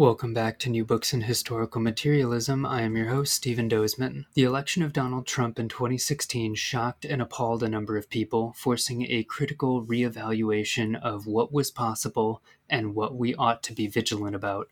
Welcome back to New Books in Historical Materialism. I am your host, Stephen Dozeman. The election of Donald Trump in 2016 shocked and appalled a number of people, forcing a critical reevaluation of what was possible and what we ought to be vigilant about.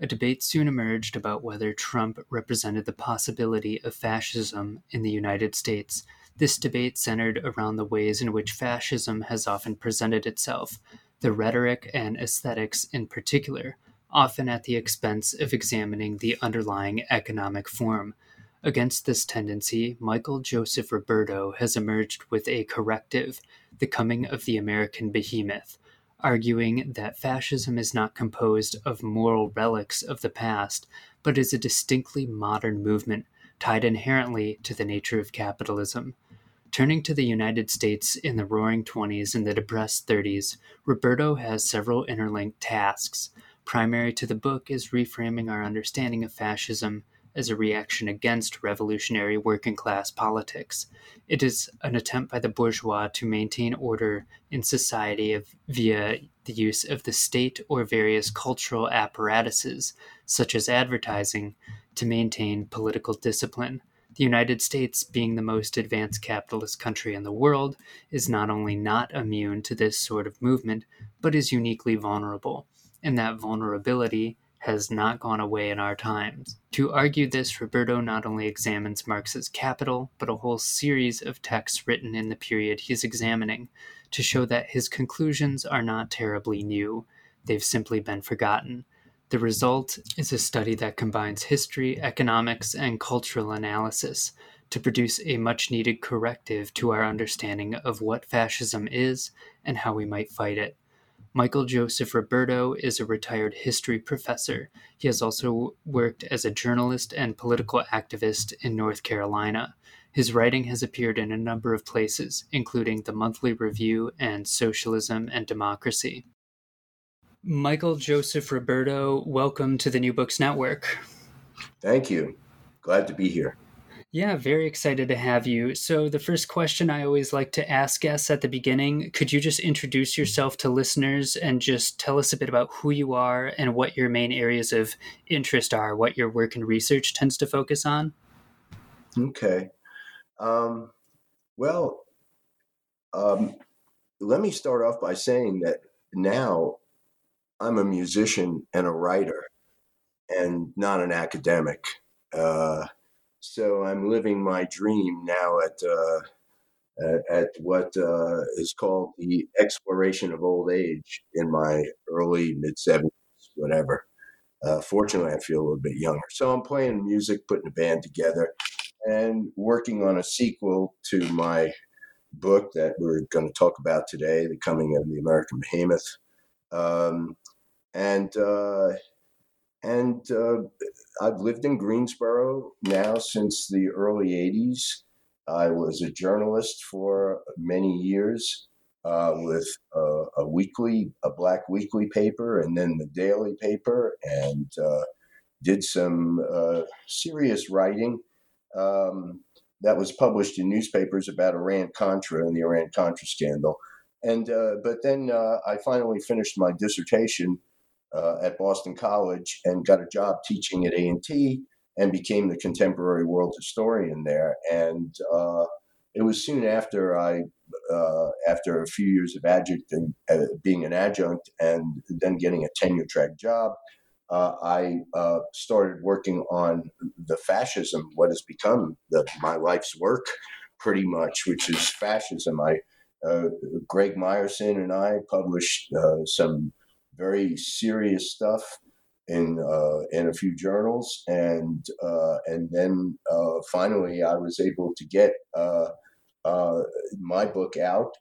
A debate soon emerged about whether Trump represented the possibility of fascism in the United States. This debate centered around the ways in which fascism has often presented itself, the rhetoric and aesthetics in particular often at the expense of examining the underlying economic form. Against this tendency, Michael Joseph Roberto has emerged with a corrective, the coming of the American behemoth, arguing that fascism is not composed of moral relics of the past, but is a distinctly modern movement tied inherently to the nature of capitalism. Turning to the United States in the roaring 20s and the depressed 30s, Roberto has several interlinked tasks. Primary to the book is reframing our understanding of fascism as a reaction against revolutionary working class politics. It is an attempt by the bourgeois to maintain order in society of, via the use of the state or various cultural apparatuses, such as advertising, to maintain political discipline. The United States, being the most advanced capitalist country in the world, is not only not immune to this sort of movement, but is uniquely vulnerable and that vulnerability has not gone away in our times. To argue this, Roberto not only examines Marx's Capital, but a whole series of texts written in the period he's examining to show that his conclusions are not terribly new, they've simply been forgotten. The result is a study that combines history, economics, and cultural analysis to produce a much needed corrective to our understanding of what fascism is and how we might fight it. Michael Joseph Roberto is a retired history professor. He has also worked as a journalist and political activist in North Carolina. His writing has appeared in a number of places, including the Monthly Review and Socialism and Democracy. Michael Joseph Roberto, welcome to the New Books Network. Thank you. Glad to be here. Yeah, very excited to have you. So, the first question I always like to ask guests at the beginning could you just introduce yourself to listeners and just tell us a bit about who you are and what your main areas of interest are, what your work and research tends to focus on? Okay. Um, well, um, let me start off by saying that now I'm a musician and a writer and not an academic. Uh, so I'm living my dream now at uh, at, at, what uh, is called the exploration of old age in my early mid 70s, whatever. Uh, fortunately, I feel a little bit younger. So I'm playing music, putting a band together, and working on a sequel to my book that we're going to talk about today, The Coming of the American Behemoth. Um, and uh, and uh, I've lived in Greensboro now since the early 80s. I was a journalist for many years uh, with a, a, weekly, a black weekly paper, and then the daily paper, and uh, did some uh, serious writing um, that was published in newspapers about Iran Contra and the Iran Contra scandal. And uh, but then uh, I finally finished my dissertation uh, at Boston College and got a job teaching at A&T and became the contemporary world historian there. And uh, it was soon after I uh, after a few years of adjunct and, uh, being an adjunct and then getting a tenure track job, uh, I uh, started working on the fascism, what has become the, my life's work, pretty much, which is fascism. I, Greg Meyerson and I published some very serious stuff in uh, in a few journals, and uh, and then finally I was able to get. my book out,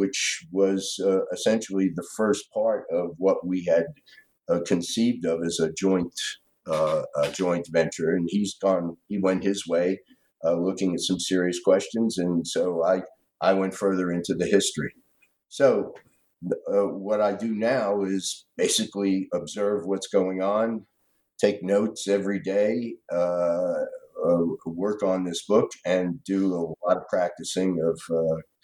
which was essentially the first part of what we had uh, conceived of as a joint uh, a joint venture, and he's gone. He went his way, uh, looking at some serious questions, and so I I went further into the history. So uh, what I do now is basically observe what's going on, take notes every day, uh, uh, work on this book, and do a lot of practicing of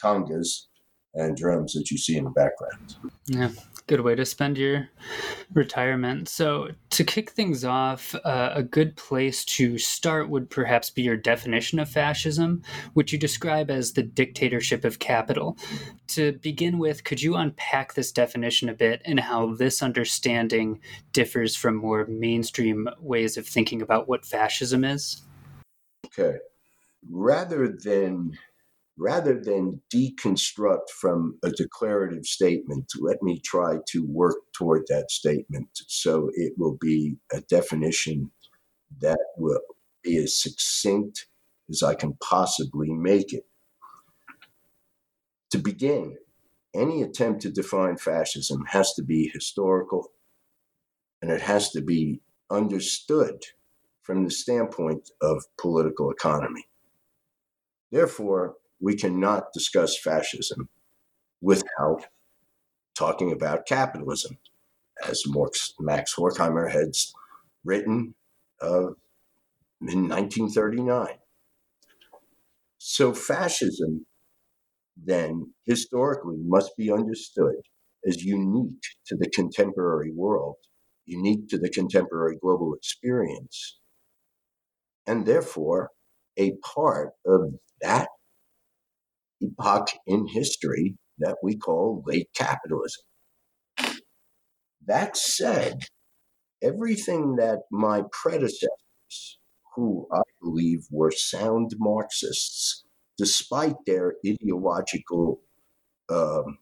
congas and drums that you see in the background. Yeah, good way to spend your retirement. So, to kick things off, uh, a good place to start would perhaps be your definition of fascism, which you describe as the dictatorship of capital. To begin with, could you unpack this definition a bit and how this understanding differs from more mainstream ways of thinking about what fascism is? Okay. Rather than rather than deconstruct from a declarative statement, let me try to work toward that statement so it will be a definition that will be as succinct as I can possibly make it. To begin, any attempt to define fascism has to be historical and it has to be understood from the standpoint of political economy. Therefore, we cannot discuss fascism without talking about capitalism, as Max Horkheimer had written uh, in 1939. So, fascism then historically must be understood as unique to the contemporary world, unique to the contemporary global experience, and therefore a part of that epoch in history that we call late capitalism. That said, everything that my predecessors, who I believe were sound Marxists, despite their ideological um,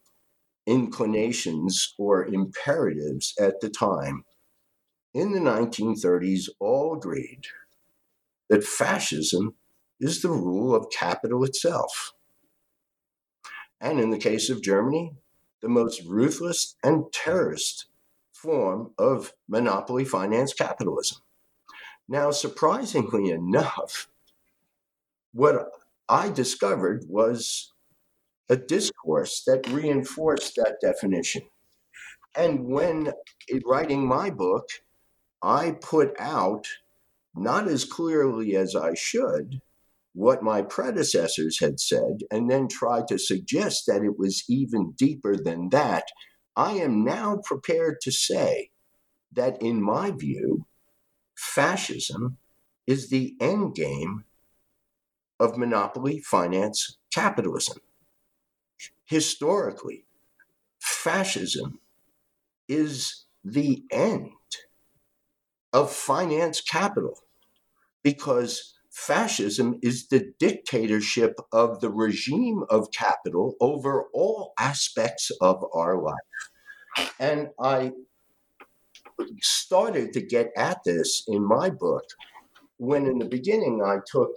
inclinations or imperatives at the time, in the 1930s all agreed that fascism is the rule of capital itself and in the case of Germany, the most ruthless and terrorist form of monopoly finance capitalism. Now, surprisingly enough, what I discovered was a discourse that reinforced that definition. And when writing my book, I put out, not as clearly as I should, what my predecessors had said and then try to suggest that it was even deeper than that, I am now prepared to say that, in my view, fascism is the end game of monopoly finance capitalism. Historically, fascism is the end of finance capital because fascism is the dictatorship of the regime of capital over all aspects of our life. And I started to get at this in my book when, in the beginning, I took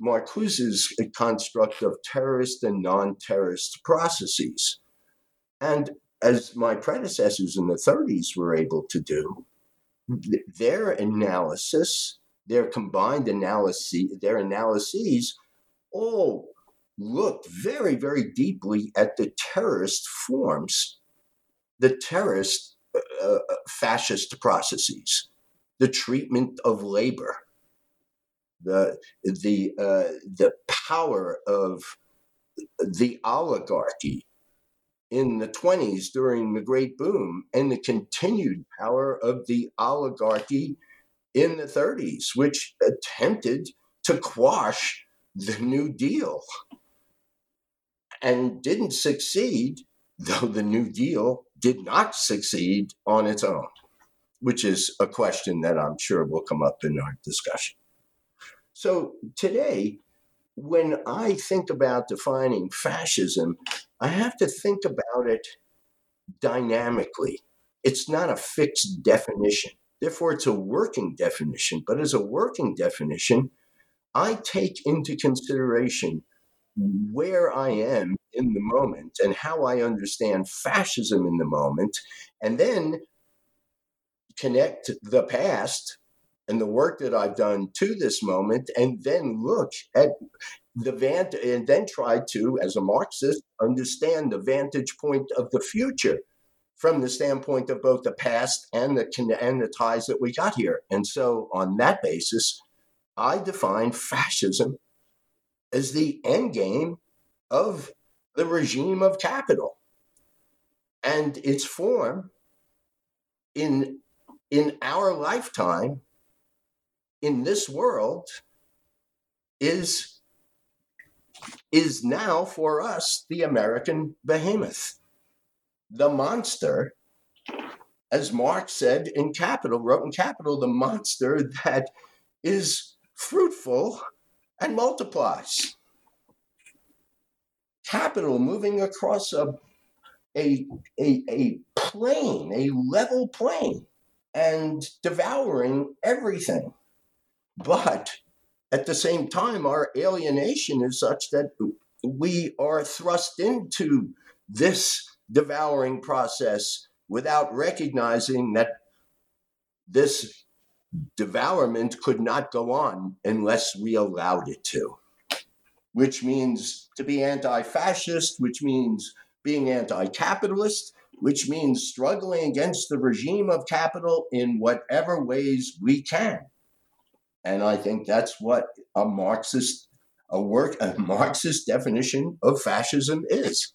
Marcuse's construct of terrorist and non terrorist processes. And as my predecessors in the 30s were able to do, their analysis their combined analysis, their analyses all looked very, very deeply at the terrorist forms, the terrorist uh, uh, fascist processes, the treatment of labor, the the uh, the power of the oligarchy in the 20s during the great boom and the continued power of the oligarchy in the 30s, which attempted to quash the New Deal. and didn't succeed, though the New Deal did not succeed on its own, which is a question that I'm sure will come up in our discussion. So today, when I think about defining fascism, I have to think about it dynamically. It's not a fixed definition. Therefore, it's a working definition. But as a working definition, I take into consideration where I am in the moment and how I understand fascism in the moment, and then connect the past and the work that I've done to this moment, and then look at the vantage, and then try to, as a Marxist, understand the vantage point of the future from the standpoint of both the past and the and the ties that we got here. And so, on that basis, I define fascism as the end game of the regime of capital and its form in in our lifetime in this world is is now for us the American behemoth, the monster, as Marx said in Capital, wrote in Capital, the monster that is fruitful and multiplies. Capital moving across a, a, a, a plane, a level plane, and devouring everything. But at the same time, our alienation is such that we are thrust into this devouring process without recognizing that this devourment could not go on unless we allowed it to, which means to be anti fascist, which means being anti capitalist, which means struggling against the regime of capital in whatever ways we can. And I think that's what a Marxist, a work, a Marxist definition of fascism is.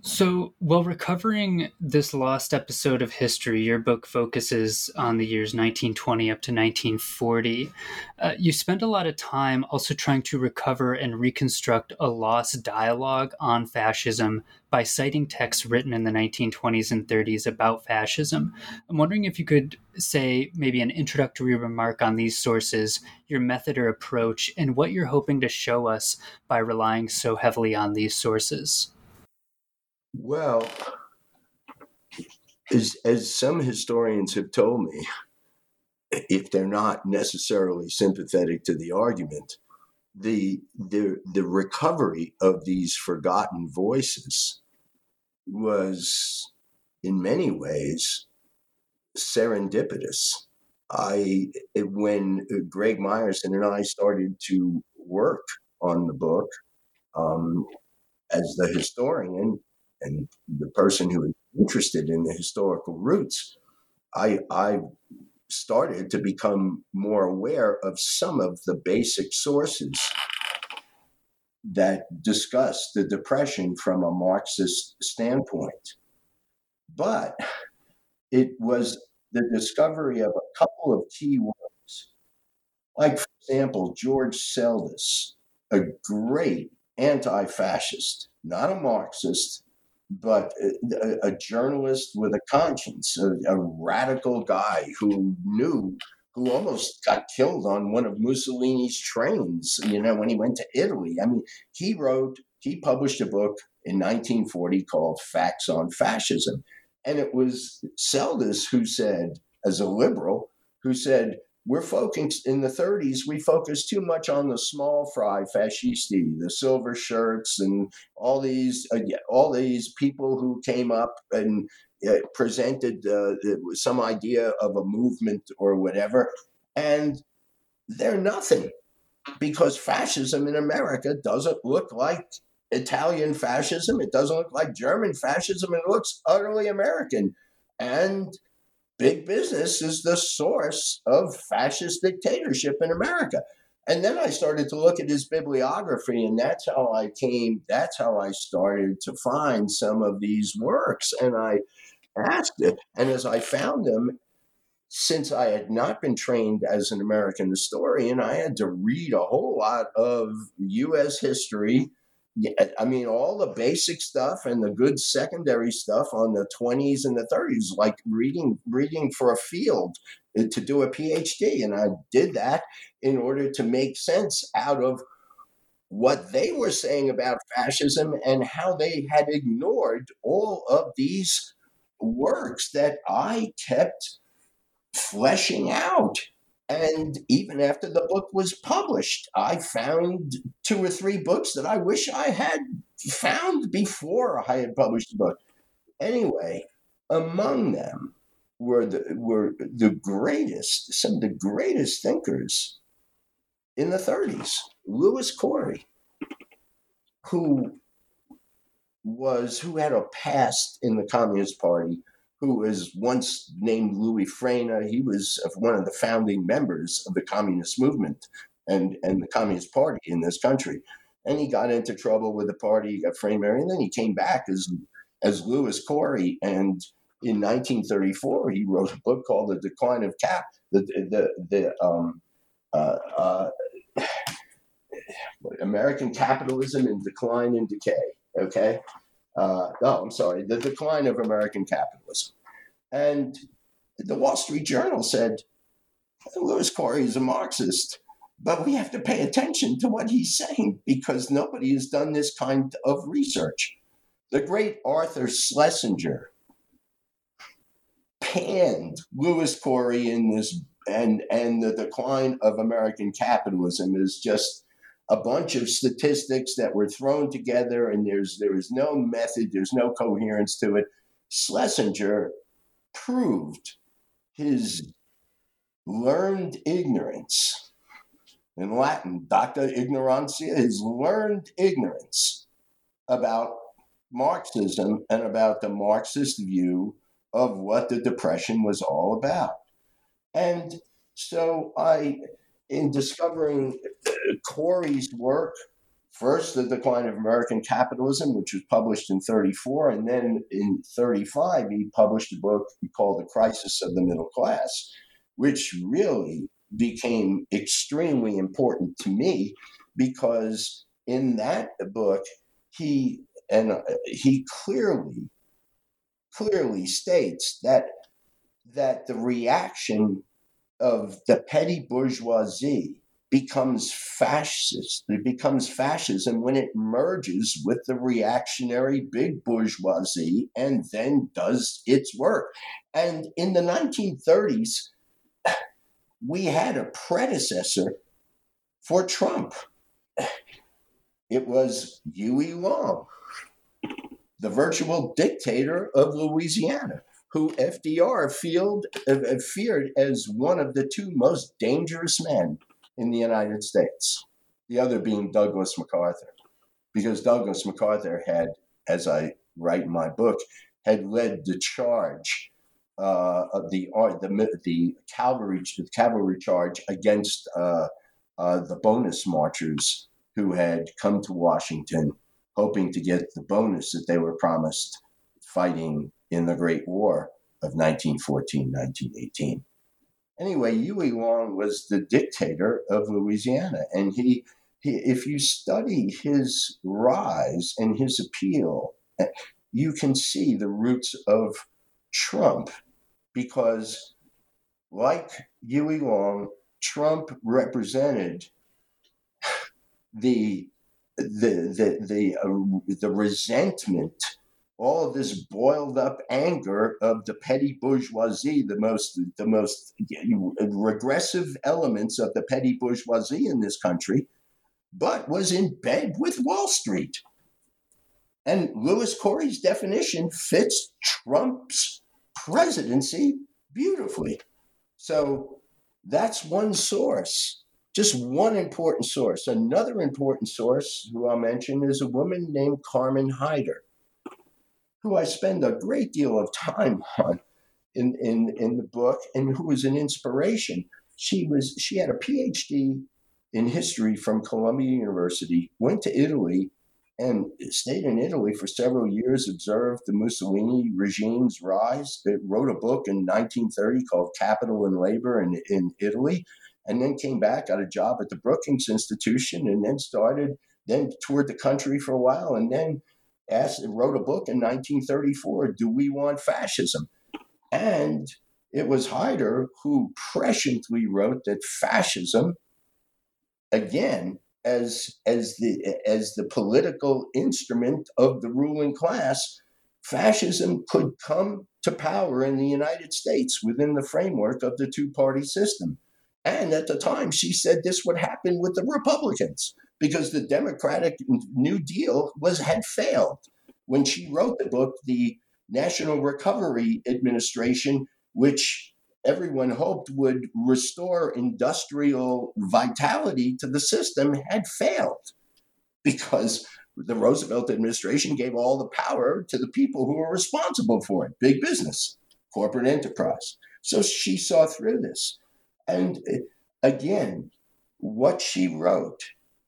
So, while recovering this lost episode of history, your book focuses on the years 1920 up to 1940. Uh, you spend a lot of time also trying to recover and reconstruct a lost dialogue on fascism by citing texts written in the 1920s and 30s about fascism. I'm wondering if you could say maybe an introductory remark on these sources, your method or approach, and what you're hoping to show us by relying so heavily on these sources. Well, as, as some historians have told me, if they're not necessarily sympathetic to the argument, the the the recovery of these forgotten voices was in many ways serendipitous. I when Greg Meyerson and I started to work on the book um, as the historian, and the person who is interested in the historical roots, I, I started to become more aware of some of the basic sources that discuss the Depression from a Marxist standpoint. But it was the discovery of a couple of key works. Like, for example, George Seldes, a great anti fascist, not a Marxist, but a, a, journalist with a conscience, a, a, radical guy who knew, who almost got killed on one of Mussolini's trains, you know, when he went to Italy. I mean, he wrote, he published a book in 1940 called Facts on Fascism. And it was Seldes who said, as a liberal, who said, we're focused in the 30s we focused too much on the small fry fascisti the silver shirts and all these uh, all these people who came up and uh, presented uh, some idea of a movement or whatever. And they're nothing because fascism in america doesn't look like italian fascism. It doesn't look like german fascism. It looks utterly american. And big business is the source of fascist dictatorship in America. And then I started to look at his bibliography, and that's how I came, that's how I started to find some of these works. And I asked it. And as I found them, since I had not been trained as an American historian, I had to read a whole lot of US history yeah, I mean, all the basic stuff and the good secondary stuff on the 20s and the 30s, like reading reading for a field uh, to do a PhD. And I did that in order to make sense out of what they were saying about fascism and how they had ignored all of these works that I kept fleshing out. And even after the book was published, I found two or three books that I wish I had found before I had published the book. Anyway, among them were the were the greatest, some of the greatest thinkers in the 30s. Lewis Corey, who was who had a past in the Communist Party who was once named Louis Fraina. He was one of the founding members of the communist movement and, and the Communist Party in this country. And he got into trouble with the party, got framed, and then he came back as, as Lewis Corey. And in 1934, he wrote a book called The Decline of Cap, the, the, the um, uh, uh, American Capitalism in Decline and Decay. Okay uh, oh, I'm sorry, the decline of American capitalism. And the Wall Street Journal said, Lewis Corey is a Marxist, but we have to pay attention to what he's saying because nobody has done this kind of research. The great Arthur Schlesinger panned Lewis Corey in this and and the decline of American capitalism is just a bunch of statistics that were thrown together and there's there is no method there's no coherence to it. Schlesinger proved his learned ignorance in latin docta ignorantia his learned ignorance about marxism and about the marxist view of what the depression was all about. And so i in discovering Corey's work, first the decline of American capitalism, which was published in 34, and then in 35 he published a book called The Crisis of the Middle Class, which really became extremely important to me because in that book he and uh, he clearly clearly states that that the reaction of the petty bourgeoisie becomes fascist. It becomes fascism when it merges with the reactionary big bourgeoisie and then does its work. And in the 1930s, we had a predecessor for Trump. It was Huey Long, the virtual dictator of Louisiana who FDR field, uh, feared as one of the two most dangerous men in the United States, the other being Douglas MacArthur. Because Douglas MacArthur had, as I write in my book, had led the charge uh, of the the the cavalry the cavalry charge against uh, uh, the bonus marchers who had come to Washington hoping to get the bonus that they were promised fighting in the Great War of 1914 1918. Anyway, Huey Long was the dictator of Louisiana, and he, he if you study his rise and his appeal, eh, you can see the roots of Trump because, like Huey Long, Trump represented the the the the, uh, the resentment all of this boiled up anger of the petty bourgeoisie, the most the most regressive elements of the petty bourgeoisie in this country, but was in bed with Wall Street. And Lewis Corey's definition fits Trump's presidency beautifully. So that's one source, just one important source. Another important source, who I'll mention, is a woman named Carmen Haider who I spend a great deal of time on in, in, in the book and who was an inspiration. She was she had a PhD in history from Columbia University, went to Italy and stayed in Italy for several years, observed the Mussolini regime's rise, it wrote a book in 1930 called Capital and Labor in, in Italy, and then came back, got a job at the Brookings Institution, and then started then toured the country for a while, and then asked, wrote a book in 1934 Do We Want Fascism? And it was Haider who presciently wrote that fascism, again, as, as, the, as the political instrument of the ruling class, fascism could come to power in the United States within the framework of the two party system. And at the time, she said this would happen with the Republicans because the Democratic New Deal was had failed. When she wrote the book, the National Recovery Administration, which everyone hoped would restore industrial vitality to the system, had failed because the Roosevelt administration gave all the power to the people who were responsible for it big business, corporate enterprise. So she saw through this. And uh, again, what she wrote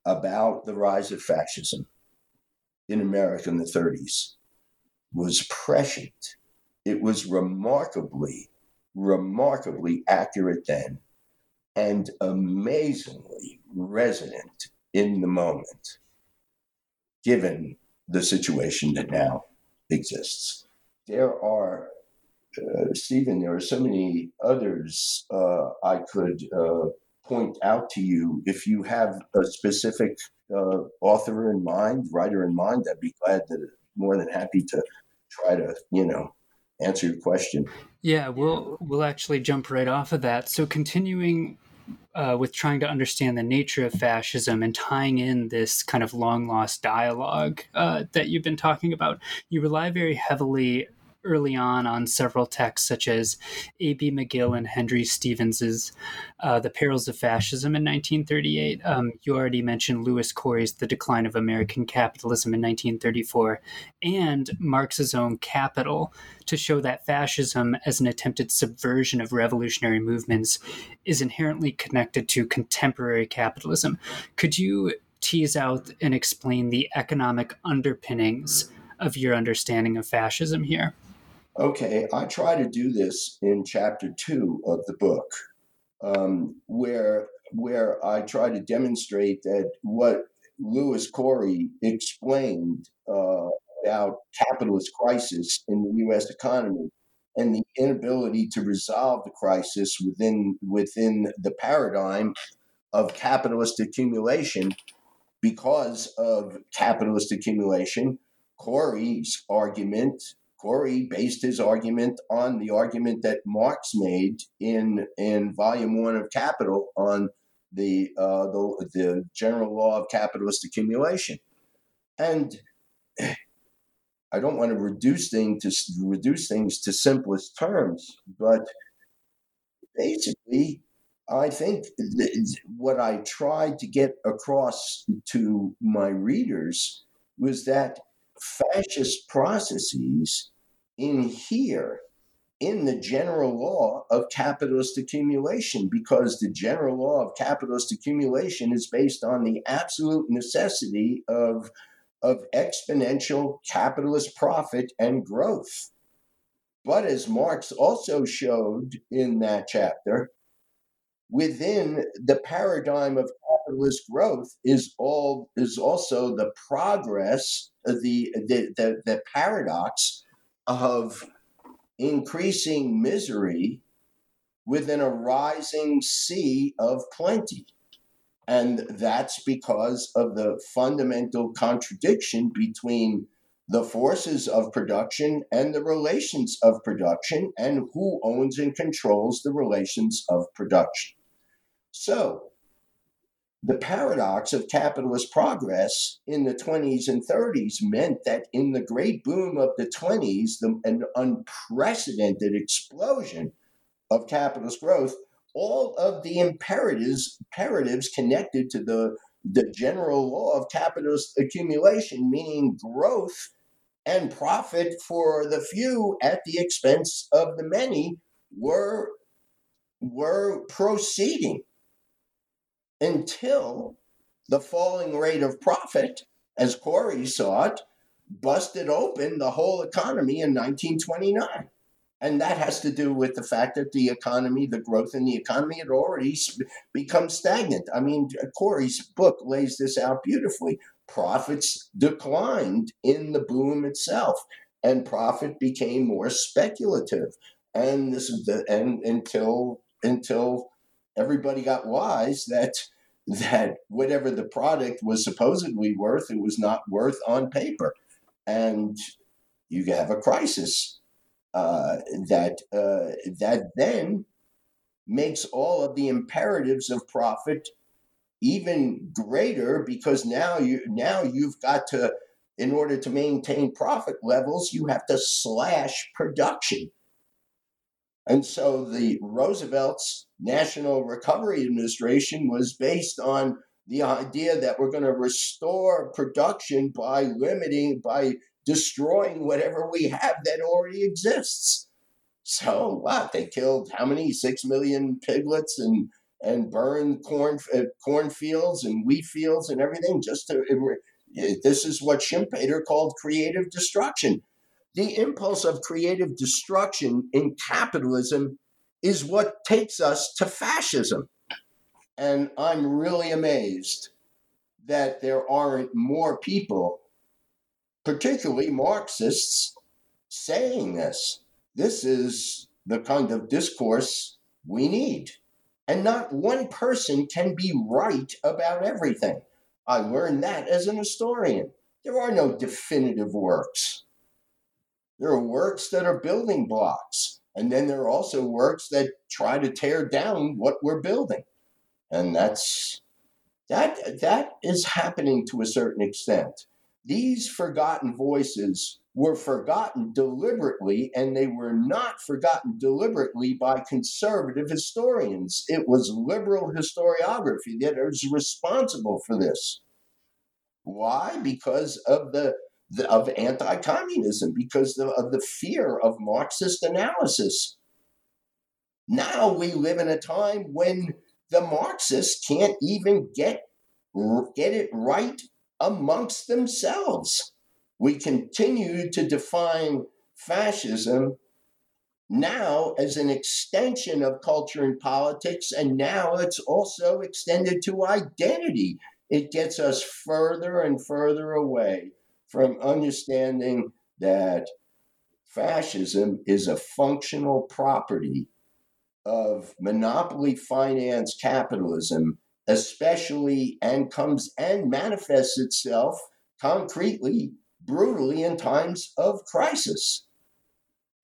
about the rise of fascism in America in the 30s was prescient. It was remarkably, remarkably accurate then and amazingly resonant in the moment, given the situation that now exists. There are, uh, Stephen, there are so many others uh, I could uh, point out to you if you have a specific uh, author in mind, writer in mind. I'd be glad to, more than happy to try to, you know, answer your question. Yeah, we'll we'll actually jump right off of that. So continuing uh, with trying to understand the nature of fascism and tying in this kind of long lost dialogue uh, that you've been talking about, you rely very heavily early on on several texts such as A.B. Magil and Henry Stevens's uh, The Perils of Fascism in 1938. Um, you already mentioned Lewis Corey's The Decline of American Capitalism in 1934, and Marx's own Capital to show that fascism as an attempted subversion of revolutionary movements is inherently connected to contemporary capitalism. Could you tease out and explain the economic underpinnings of your understanding of fascism here? Okay, I try to do this in chapter two of the book, um, where where I try to demonstrate that what Lewis Corey explained uh, about capitalist crisis in the U.S. economy and the inability to resolve the crisis within within the paradigm of capitalist accumulation because of capitalist accumulation. Corey's argument Corey based his argument on the argument that Marx made in in Volume One of Capital on the uh, the, the general law of capitalist accumulation, and I don't want to reduce things to reduce things to simplest terms, but basically, I think th- what I tried to get across to my readers was that fascist processes inhere in the general law of capitalist accumulation because the general law of capitalist accumulation is based on the absolute necessity of, of exponential capitalist profit and growth. But as Marx also showed in that chapter, within the paradigm of capitalist growth is all is also the progress uh, the the, the, the paradox of increasing misery within a rising sea of plenty. And that's because of the fundamental contradiction between the forces of production and the relations of production and who owns and controls the relations of production. So, the paradox of capitalist progress in the 20s and 30s meant that in the great boom of the 20s, the, an unprecedented explosion of capitalist growth, all of the imperatives, imperatives connected to the, the general law of capitalist accumulation, meaning growth and profit for the few at the expense of the many, were, were proceeding until the falling rate of profit, as Corey saw it, busted open the whole economy in 1929. And that has to do with the fact that the economy, the growth in the economy had already become stagnant. I mean, Corey's book lays this out beautifully. profits declined in the boom itself, and profit became more speculative. And this is the and until until everybody got wise that that whatever the product was supposedly worth, it was not worth on paper, and you have a crisis uh, that uh, that then makes all of the imperatives of profit even greater because now you now you've got to in order to maintain profit levels you have to slash production. And so the roosevelt's national recovery administration was based on the idea that we're going to restore production by limiting by destroying whatever we have that already exists so what they killed how many six million piglets and and burned corn uh, cornfields and wheat fields and everything just to it, this is what Schumpeter called creative destruction. The impulse of creative destruction in capitalism is what takes us to fascism. And I'm really amazed that there aren't more people, particularly Marxists, saying this. This is the kind of discourse we need. And not one person can be right about everything. I learned that as an historian. There are no definitive works. There are works that are building blocks. And then there are also works that try to tear down what we're building. And that's that that is happening to a certain extent. These forgotten voices were forgotten deliberately, and they were not forgotten deliberately by conservative historians. It was liberal historiography that is responsible for this. Why? Because of the, the of anti-communism, because of, the fear of Marxist analysis. Now we live in a time when the Marxists can't even get get it right amongst themselves we continue to define fascism now as an extension of culture and politics, and now it's also extended to identity. It gets us further and further away from understanding that fascism is a functional property of monopoly finance capitalism, especially and comes and manifests itself concretely brutally in times of crisis.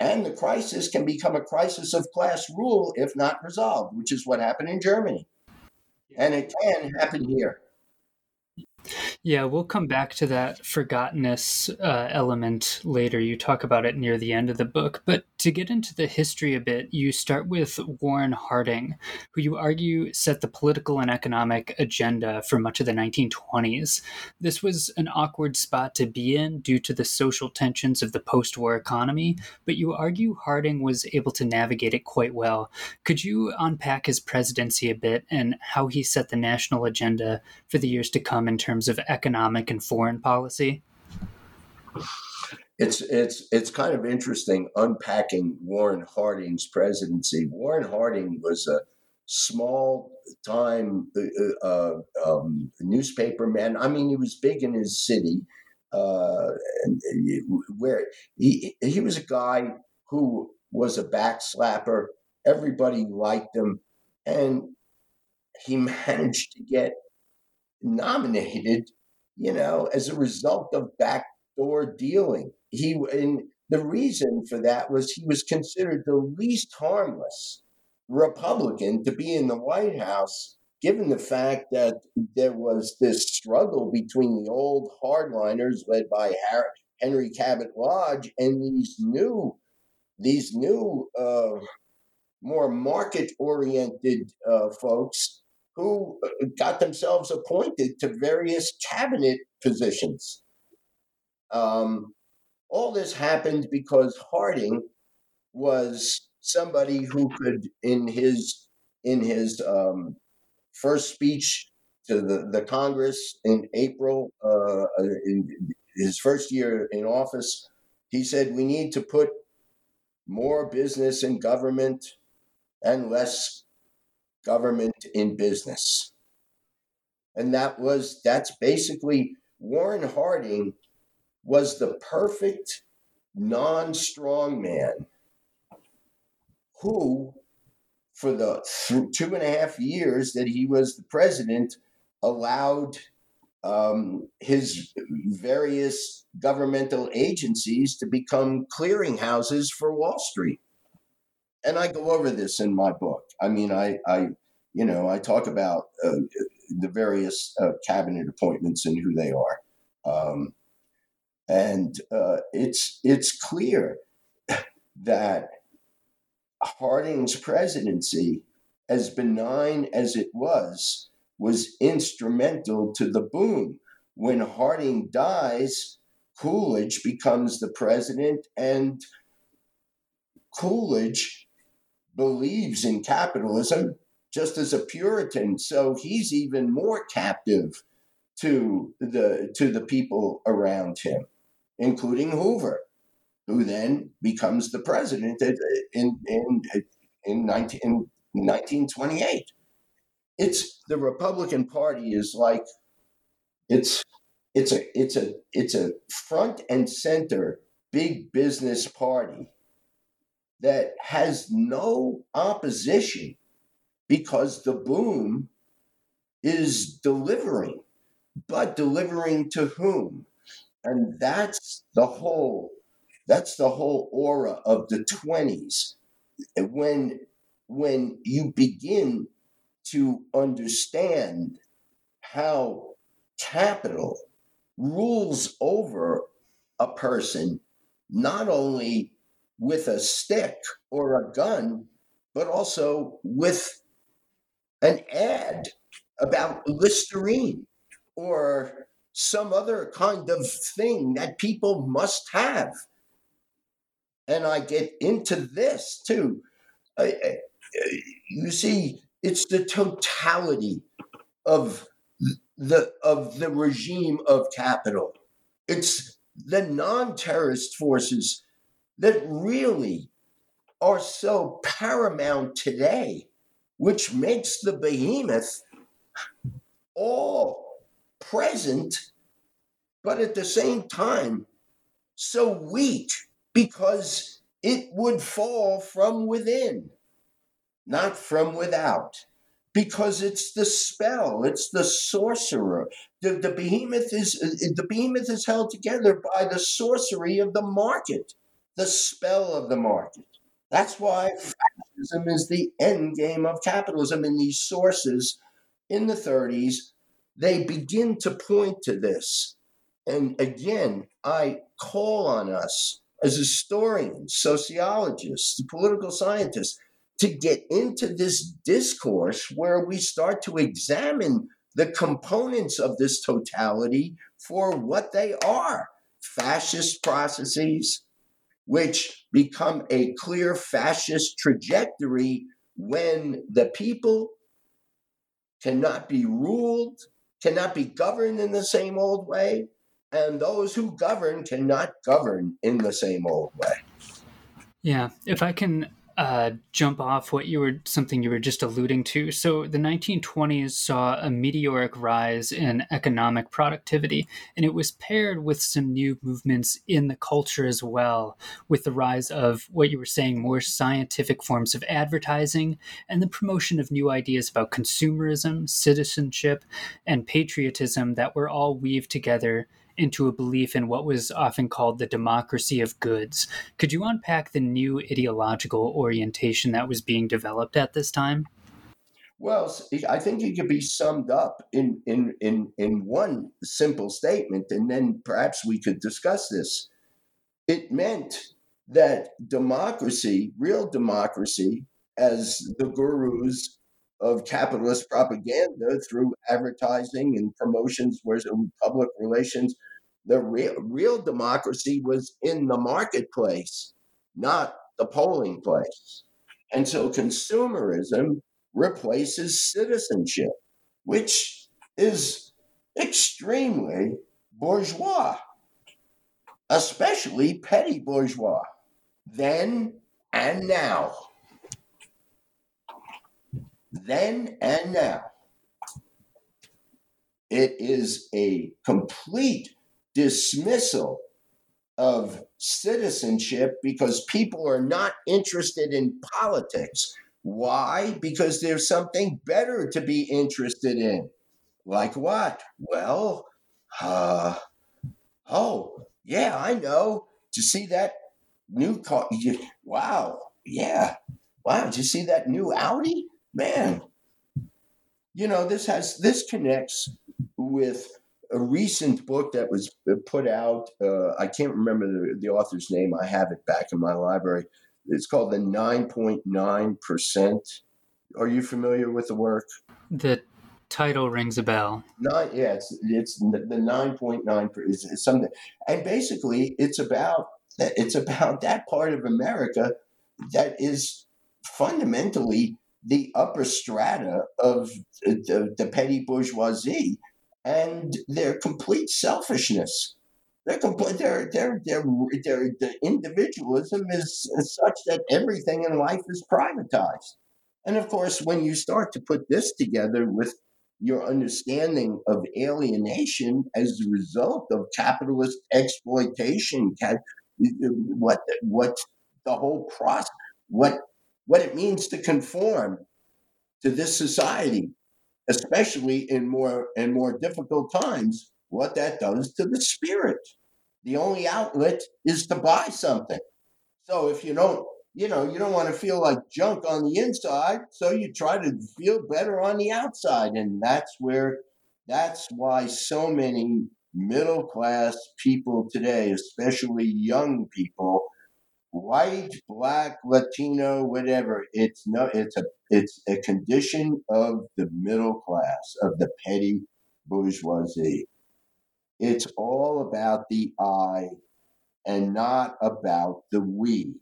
And the crisis can become a crisis of class rule if not resolved, which is what happened in Germany. And it can happen here. Yeah, we'll come back to that forgottenness uh, element later. You talk about it near the end of the book. But to get into the history a bit, you start with Warren Harding, who you argue set the political and economic agenda for much of the 1920s. This was an awkward spot to be in due to the social tensions of the post war economy, but you argue Harding was able to navigate it quite well. Could you unpack his presidency a bit and how he set the national agenda for the years to come in terms of economic and foreign policy? It's it's it's kind of interesting unpacking Warren Harding's presidency. Warren Harding was a small time uh, uh, um, newspaperman. I mean, he was big in his city, uh, and where he he was a guy who was a backslapper. Everybody liked him, and he managed to get nominated you know, as a result of backdoor dealing. He and the reason for that was he was considered the least harmless Republican to be in the White House, given the fact that there was this struggle between the old hardliners led by Henry Cabot Lodge and these new, these new, uh, more market-oriented uh, folks who got themselves appointed to various cabinet positions. Um, all this happened because Harding was somebody who could, in his in his um, first speech to the, the Congress in April, uh, in his first year in office, he said we need to put more business in government and less government in business. And that was that's basically Warren Harding was the perfect non strong man who, for the two and a half years that he was the president, allowed um, his various governmental agencies to become clearinghouses for Wall Street. And I go over this in my book. I mean, I, I you know, I talk about uh, the various uh, cabinet appointments and who they are. Um, and uh, it's it's clear that Harding's presidency, as benign as it was, was instrumental to the boom. When Harding dies, Coolidge becomes the president, and Coolidge believes in capitalism just as a Puritan. So he's even more captive to the to the people around him, including Hoover, who then becomes the president in in in, 19, in 1928. It's the Republican Party is like it's it's a it's a it's a front and center big business party that has no opposition because the boom is delivering, but delivering to whom? And that's the whole that's the whole aura of the 20s. When when you begin to understand how capital rules over a person not only with a stick or a gun, but also with an ad about Listerine or some other kind of thing that people must have. And I get into this too. you see, it's the totality of the of the regime of capital. It's the non-terrorist forces that really are so paramount today which makes the behemoth all present, but at the same time so weak because it would fall from within, not from without. Because it's the spell, it's the sorcerer. The, the behemoth is the behemoth is held together by the sorcery of the market, the spell of the market. That's why fascism is the end game of capitalism. And these sources in the 30s, they begin to point to this. And again, I call on us as historians, sociologists, political scientists to get into this discourse where we start to examine the components of this totality for what they are fascist processes, which become a clear fascist trajectory when the people cannot be ruled, cannot be governed in the same old way, and those who govern cannot govern in the same old way. Yeah, if I can uh, jump off what you were something you were just alluding to. So the 1920s saw a meteoric rise in economic productivity, and it was paired with some new movements in the culture as well, with the rise of what you were saying, more scientific forms of advertising and the promotion of new ideas about consumerism, citizenship, and patriotism that were all weaved together into a belief in what was often called the democracy of goods. Could you unpack the new ideological orientation that was being developed at this time? Well, I think it could be summed up in, in, in, in one simple statement, and then perhaps we could discuss this. It meant that democracy, real democracy, as the gurus of capitalist propaganda through advertising and promotions, whereas public relations, the real, real democracy was in the marketplace, not the polling place. And so consumerism replaces citizenship, which is extremely bourgeois, especially petty bourgeois, then and now then and now. It is a complete dismissal of citizenship because people are not interested in politics. Why? Because there's something better to be interested in. Like what? Well, uh, oh, yeah, I know. You see that new car? Wow, yeah. Wow, did you see that new Audi? Man, you know, this has, this connects with a recent book that was put out. Uh, I can't remember the, the author's name. I have it back in my library. It's called The 9.9%. Are you familiar with the work? The title rings a bell. Nine, yeah, it's, it's the 9.9 is something. And basically, it's about it's about that part of America that is fundamentally the upper strata of the, the petty bourgeoisie and their complete selfishness. Their complete, their, their, their, their, individualism is, is such that everything in life is privatized. And of course, when you start to put this together with your understanding of alienation as a result of capitalist exploitation, what what the whole process, what what it means to conform to this society, especially in more and more difficult times, what that does to the spirit. The only outlet is to buy something. So if you don't, you know, you don't want to feel like junk on the inside, so you try to feel better on the outside. And that's where that's why so many middle class people today, especially young people, white, black, Latino, whatever. It's no, it's a it's a condition of the middle class, of the petty bourgeoisie. It's all about the I and not about the we.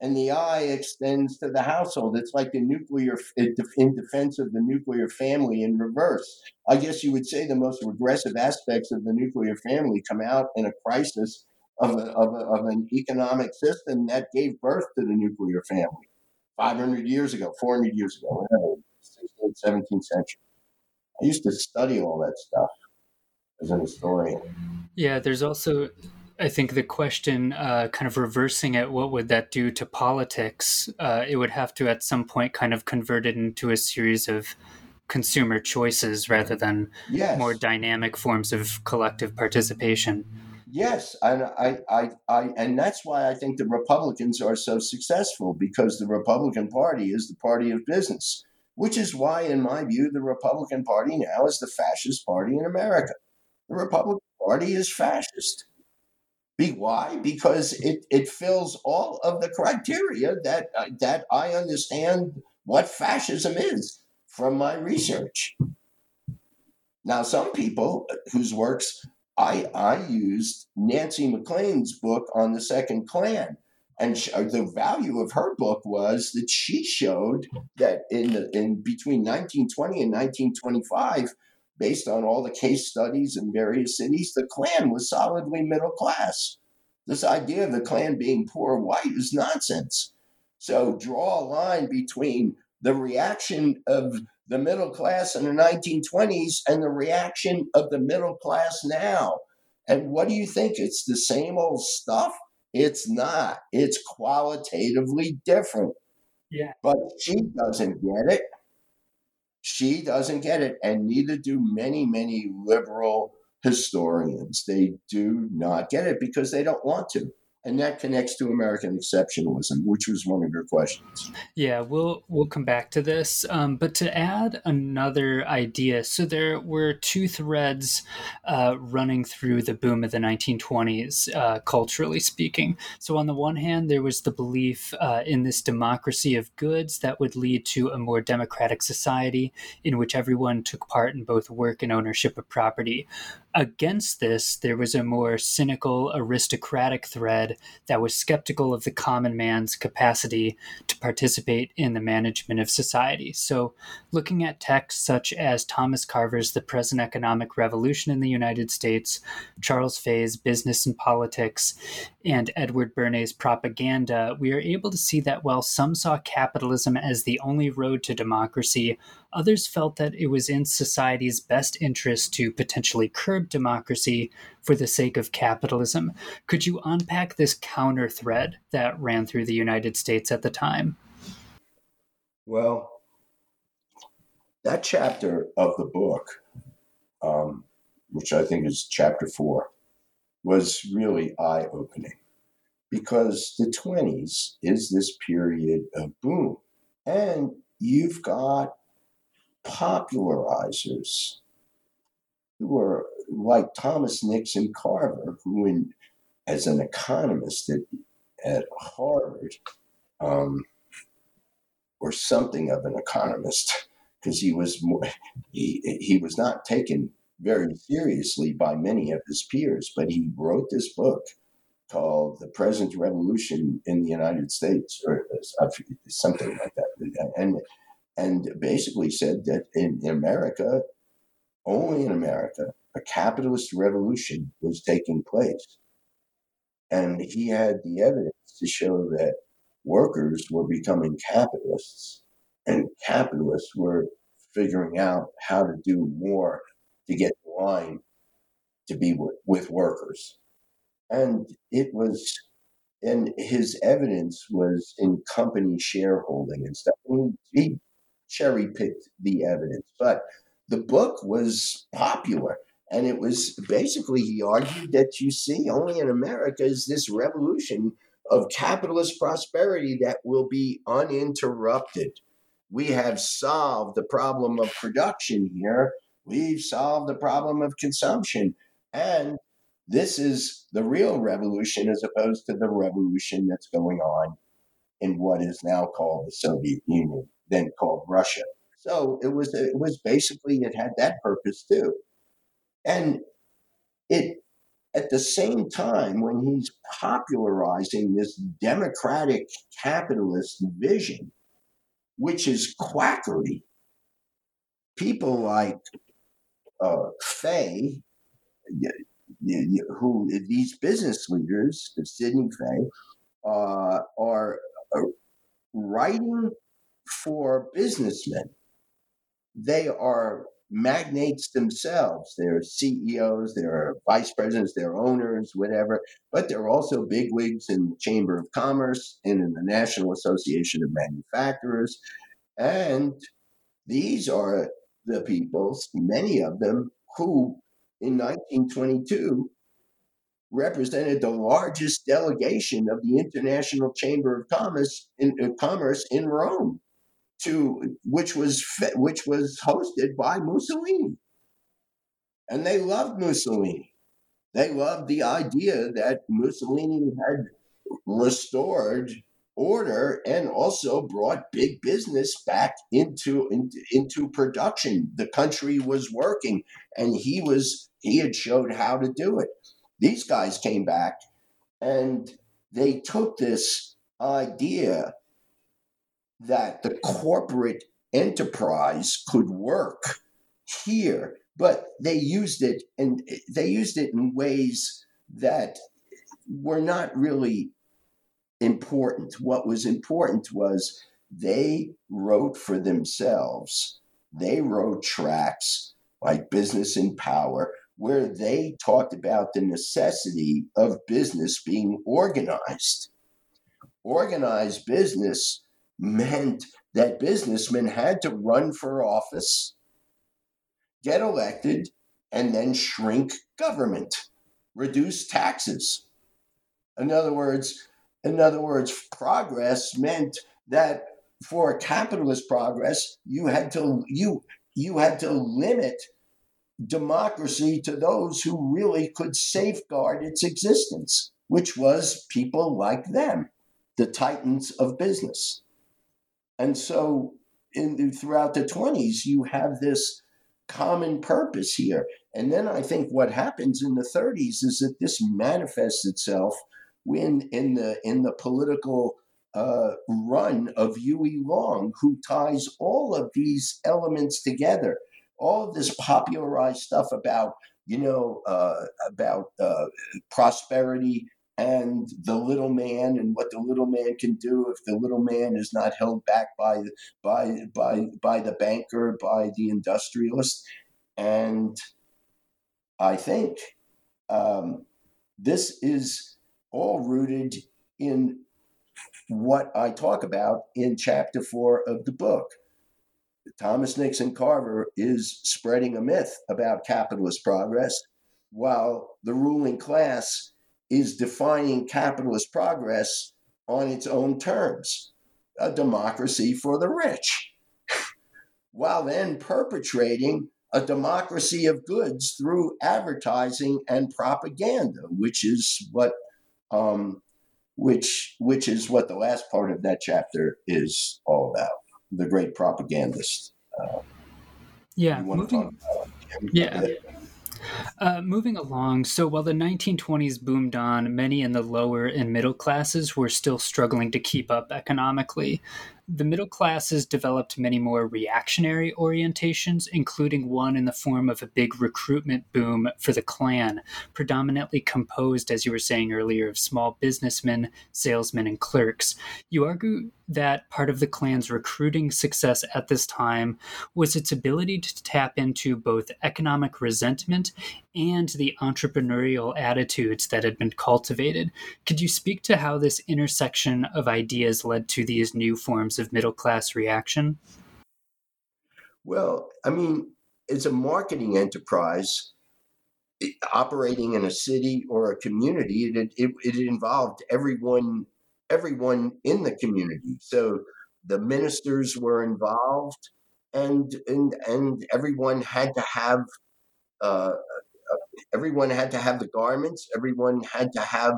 And the I extends to the household. It's like the nuclear, in defense of the nuclear family in reverse. I guess you would say the most regressive aspects of the nuclear family come out in a crisis of, a, of, a, of an economic system that gave birth to the nuclear family 500 years ago, 400 years ago, 16th, 17th century. I used to study all that stuff as an historian. Yeah, there's also, I think, the question, uh, kind of reversing it, what would that do to politics? Uh, it would have to, at some point, kind of convert it into a series of consumer choices rather than yes. more dynamic forms of collective participation. Yes, and I, I, I, and that's why I think the Republicans are so successful because the Republican Party is the party of business, which is why, in my view, the Republican Party now is the fascist party in America. The Republican Party is fascist. Be why? Because it, it fills all of the criteria that uh, that I understand what fascism is from my research. Now, some people whose works I I used Nancy MacLean's book on the Second Klan, and sh- uh, the value of her book was that she showed that in the, in between 1920 and 1925, based on all the case studies in various cities, the Klan was solidly middle class. This idea of the Klan being poor white is nonsense. So draw a line between the reaction of the middle class in the 1920s and the reaction of the middle class now. And what do you think? It's the same old stuff? It's not. It's qualitatively different. Yeah. But she doesn't get it. She doesn't get it. And neither do many, many liberal historians. They do not get it because they don't want to and that connects to American exceptionalism, which was one of your questions. Yeah, we'll we'll come back to this, um, but to add another idea, so there were two threads uh, running through the boom of the 1920s, uh, culturally speaking. So on the one hand, there was the belief uh, in this democracy of goods that would lead to a more democratic society in which everyone took part in both work and ownership of property. Against this, there was a more cynical, aristocratic thread that was skeptical of the common man's capacity to participate in the management of society. So, looking at texts such as Thomas Carver's The Present Economic Revolution in the United States, Charles Fay's Business and Politics, and Edward Bernays' Propaganda, we are able to see that while some saw capitalism as the only road to democracy, others felt that it was in society's best interest to potentially curb democracy for the sake of capitalism. Could you unpack this counter thread that ran through the United States at the time? Well, that chapter of the book, um, which I think is chapter four, was really eye opening because the 20s is this period of boom. And you've got popularizers who were like Thomas Nixon Carver, who, in, as an economist at, at Harvard, um, or something of an economist, because he was more, he, he was not taken very seriously by many of his peers, but he wrote this book called "The Present Revolution in the United States" or something like that, and and basically said that in America, only in America, a capitalist revolution was taking place. And he had the evidence to show that workers were becoming capitalists and capitalists were figuring out how to do more to get in line to be with, with workers. And it was, and his evidence was in company shareholding and stuff. And he cherry picked the evidence, but the book was popular. And it was basically, he argued that you see, only in America is this revolution of capitalist prosperity that will be uninterrupted. We have solved the problem of production here. We've solved the problem of consumption. And this is the real revolution as opposed to the revolution that's going on in what is now called the Soviet Union, then called Russia. So it was it was basically it had that purpose too. And it at the same time when he's popularizing this democratic capitalist vision, which is quackery, people like uh, Fay, who these business leaders, Sidney Fay, uh, are uh, writing for businessmen. They are magnates themselves. They're CEOs, they're vice presidents, they're owners, whatever, but they're also bigwigs in the Chamber of Commerce and in the National Association of Manufacturers. And these are the people, many of them, who in 1922 represented the largest delegation of the International Chamber of Commerce in, uh, Commerce in Rome to which was which was hosted by Mussolini. And they loved Mussolini. They loved the idea that Mussolini had restored order and also brought big business back into, into into production. The country was working and he was he had showed how to do it. These guys came back and they took this idea that the corporate enterprise could work here, but they used it and they used it in ways that were not really important. What was important was they wrote for themselves. They wrote tracts like Business in Power, where they talked about the necessity of business being organized. Organized business meant that businessmen had to run for office, get elected, and then shrink government, reduce taxes. In other words, in other words, progress meant that for capitalist progress, you had to you you had to limit democracy to those who really could safeguard its existence, which was people like them, the titans of business. And so in throughout the 20s, you have this common purpose here. And then I think what happens in the 30s is that this manifests itself when in the in the political uh, run of Huey Long, who ties all of these elements together. All of this popularized stuff about, you know, uh, about uh, prosperity and the little man and what the little man can do if the little man is not held back by by by by the banker, by the industrialist, and I think um, this is all rooted in what I talk about in chapter four of the book. Thomas Nixon Carver is spreading a myth about capitalist progress, while the ruling class is defining capitalist progress on its own terms a democracy for the rich, while then perpetrating a democracy of goods through advertising and propaganda, which is what um, which which is what the last part of that chapter is all about. The great propagandist. Uh, yeah, moving, yeah. Uh, moving along, so while the 1920s boomed on, many in the lower and middle classes were still struggling to keep up economically. The middle classes developed many more reactionary orientations, including one in the form of a big recruitment boom for the Klan, predominantly composed, as you were saying earlier, of small businessmen, salesmen, and clerks. You argue that part of the Klan's recruiting success at this time was its ability to tap into both economic resentment and the entrepreneurial attitudes that had been cultivated. Could you speak to how this intersection of ideas led to these new forms of middle class reaction? Well, I mean, it's a marketing enterprise operating in a city or a community. It, it, it involved everyone everyone in the community. So the ministers were involved, and and and everyone had to have. Uh, everyone had to have the garments. Everyone had to have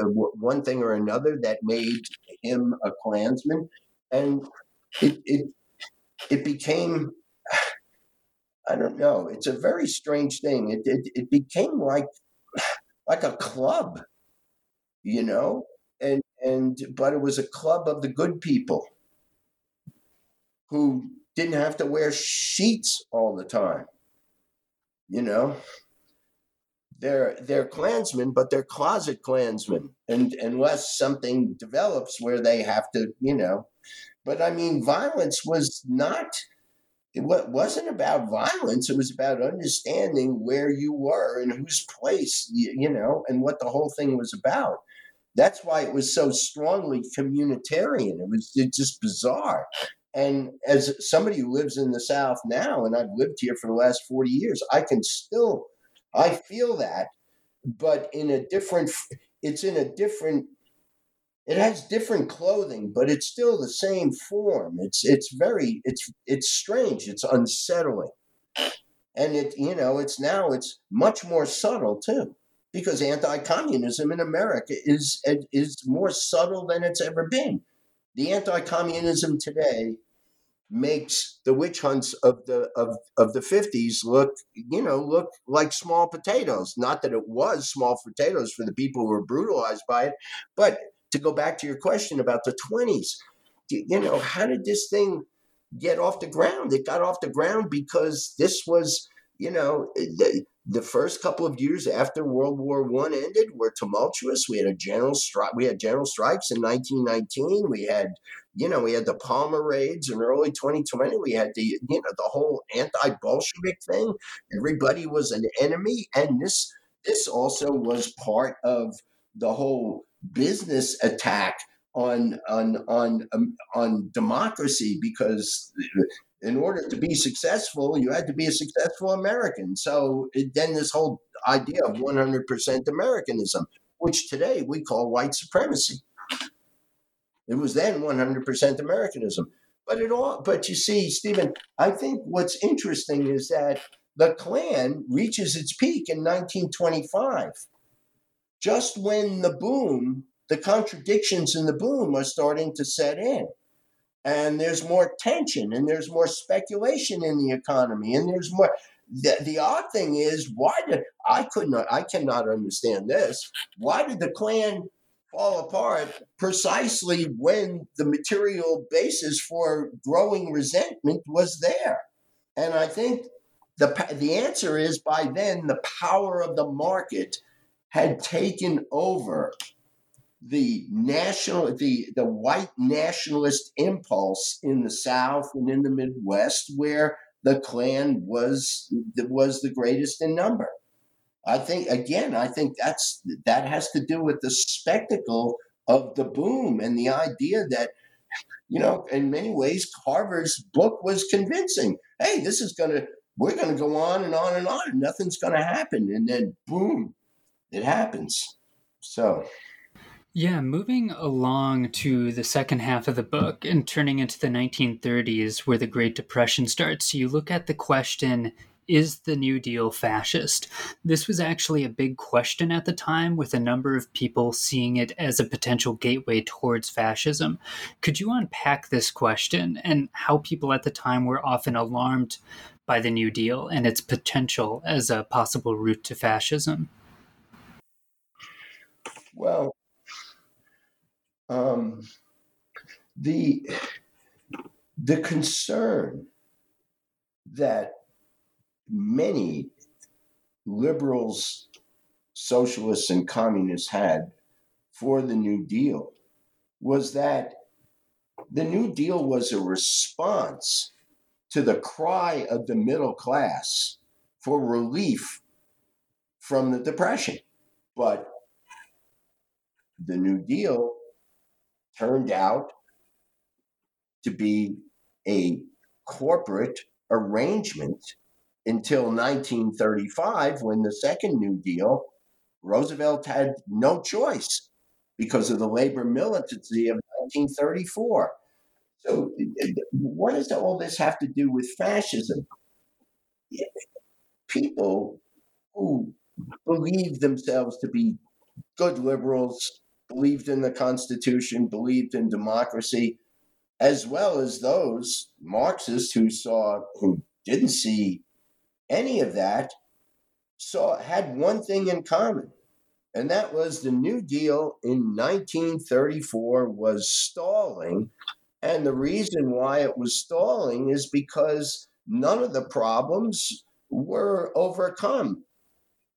uh, one thing or another that made him a Klansman, and it it, it became. I don't know. It's a very strange thing. It, it it became like like a club, you know, and and but it was a club of the good people who didn't have to wear sheets all the time. You know, they're they're Klansmen, but they're closet Klansmen, and unless something develops where they have to, you know. But I mean, violence was not. It wasn't about violence. It was about understanding where you were and whose place, you, you know, and what the whole thing was about. That's why it was so strongly communitarian. It was just bizarre. And as somebody who lives in the South now, and I've lived here for the last 40 years, I can still, I feel that, but in a different, it's in a different, it has different clothing, but it's still the same form. It's, it's very, it's, it's strange. It's unsettling. And it, you know, it's now, it's much more subtle too because anti-communism in America is is more subtle than it's ever been. The anti-communism today makes the witch hunts of the of, of the 50s look you know look like small potatoes. Not that it was small potatoes for the people who were brutalized by it but to go back to your question about the 20s you know how did this thing get off the ground? It got off the ground because this was you know eh, the, the first couple of years after World War One ended were tumultuous. We had a general strike. We had general strikes in 1919. We had, you know, we had the Palmer raids in early 2020. We had the, you know, the whole anti-Bolshevik thing. Everybody was an enemy, and this this also was part of the whole business attack on on on um, on democracy because in order to be successful, you had to be a successful American. So it, then this whole idea of 100% Americanism, which today we call white supremacy. It was then 100% Americanism. But it all but you see, Stephen, I think what's interesting is that the Klan reaches its peak in 1925. Just when the boom, the contradictions in the boom are starting to set in and there's more tension and there's more speculation in the economy and there's more the, the odd thing is why did i could not i cannot understand this why did the klan fall apart precisely when the material basis for growing resentment was there. And I think the, the answer is by then the power of the market had taken over the national the the white nationalist impulse in the south and in the midwest where the klan was was the greatest in number. I think again i think that's that has to do with the spectacle of the boom and the idea that you know in many ways Carver's book was convincing. Hey this is going to we're going to go on and on and on. And nothing's going to happen. And then boom it happens. So yeah, moving along to the second half of the book and turning into the 1930s, where the Great Depression starts, you look at the question is the New Deal fascist? This was actually a big question at the time, with a number of people seeing it as a potential gateway towards fascism. Could you unpack this question and how people at the time were often alarmed by the New Deal and its potential as a possible route to fascism? Well, um, the the concern that many liberals, socialists, and communists had for the New Deal was that the New Deal was a response to the cry of the middle class for relief from the Depression. But the New Deal turned out to be a corporate arrangement until 1935 when the second New Deal, Roosevelt had no choice because of the labor militancy of 1934. So, what does all this have to do with fascism? People who believe themselves to be good liberals believed in the Constitution, believed in democracy, as well as those Marxists who saw who didn't see any of that saw had one thing in common and that was the new deal in 1934 was stalling and the reason why it was stalling is because none of the problems were overcome.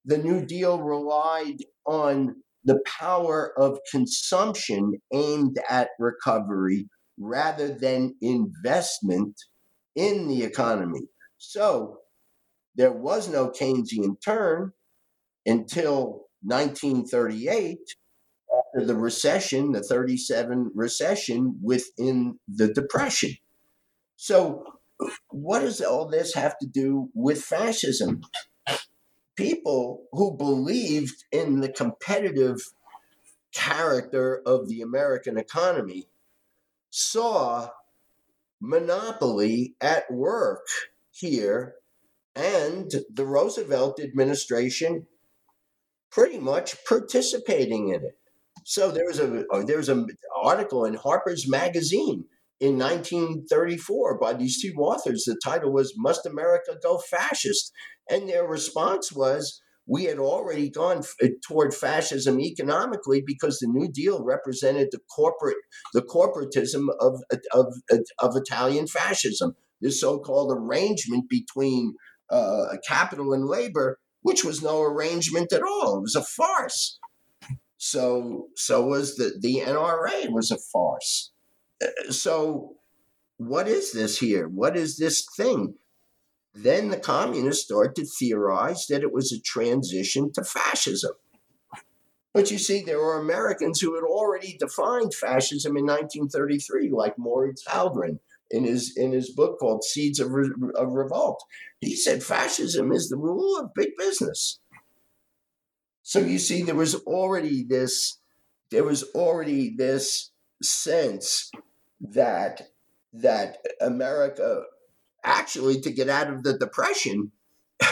The new deal relied on the power of consumption aimed at recovery rather than investment in the economy. So there was no Keynesian turn until 1938 after the recession, the 37 recession within the depression. So what does all this have to do with fascism? People who believed in the competitive character of the American economy saw monopoly at work here and the Roosevelt administration pretty much participating in it. So there was a uh, there was an article in Harper's Magazine in 1934 by these two authors. The title was "Must America Go Fascist?" And their response was, we had already gone uh, toward fascism economically because the New Deal represented the corporate, the corporatism of, of, of Italian fascism, this so-called arrangement between uh, capital and labor, which was no arrangement at all. It was a farce. So, so was the, the NRA was a farce. So, what is this here? What is this thing? Then the communists started to theorize that it was a transition to fascism. But you see, there were Americans who had already defined fascism in 1933, like Mauritz Hallgren in his in his book called Seeds of, Re- of Revolt. He said fascism is the rule of big business. So you see, there was already this there was already this sense that that America actually to get out of the depression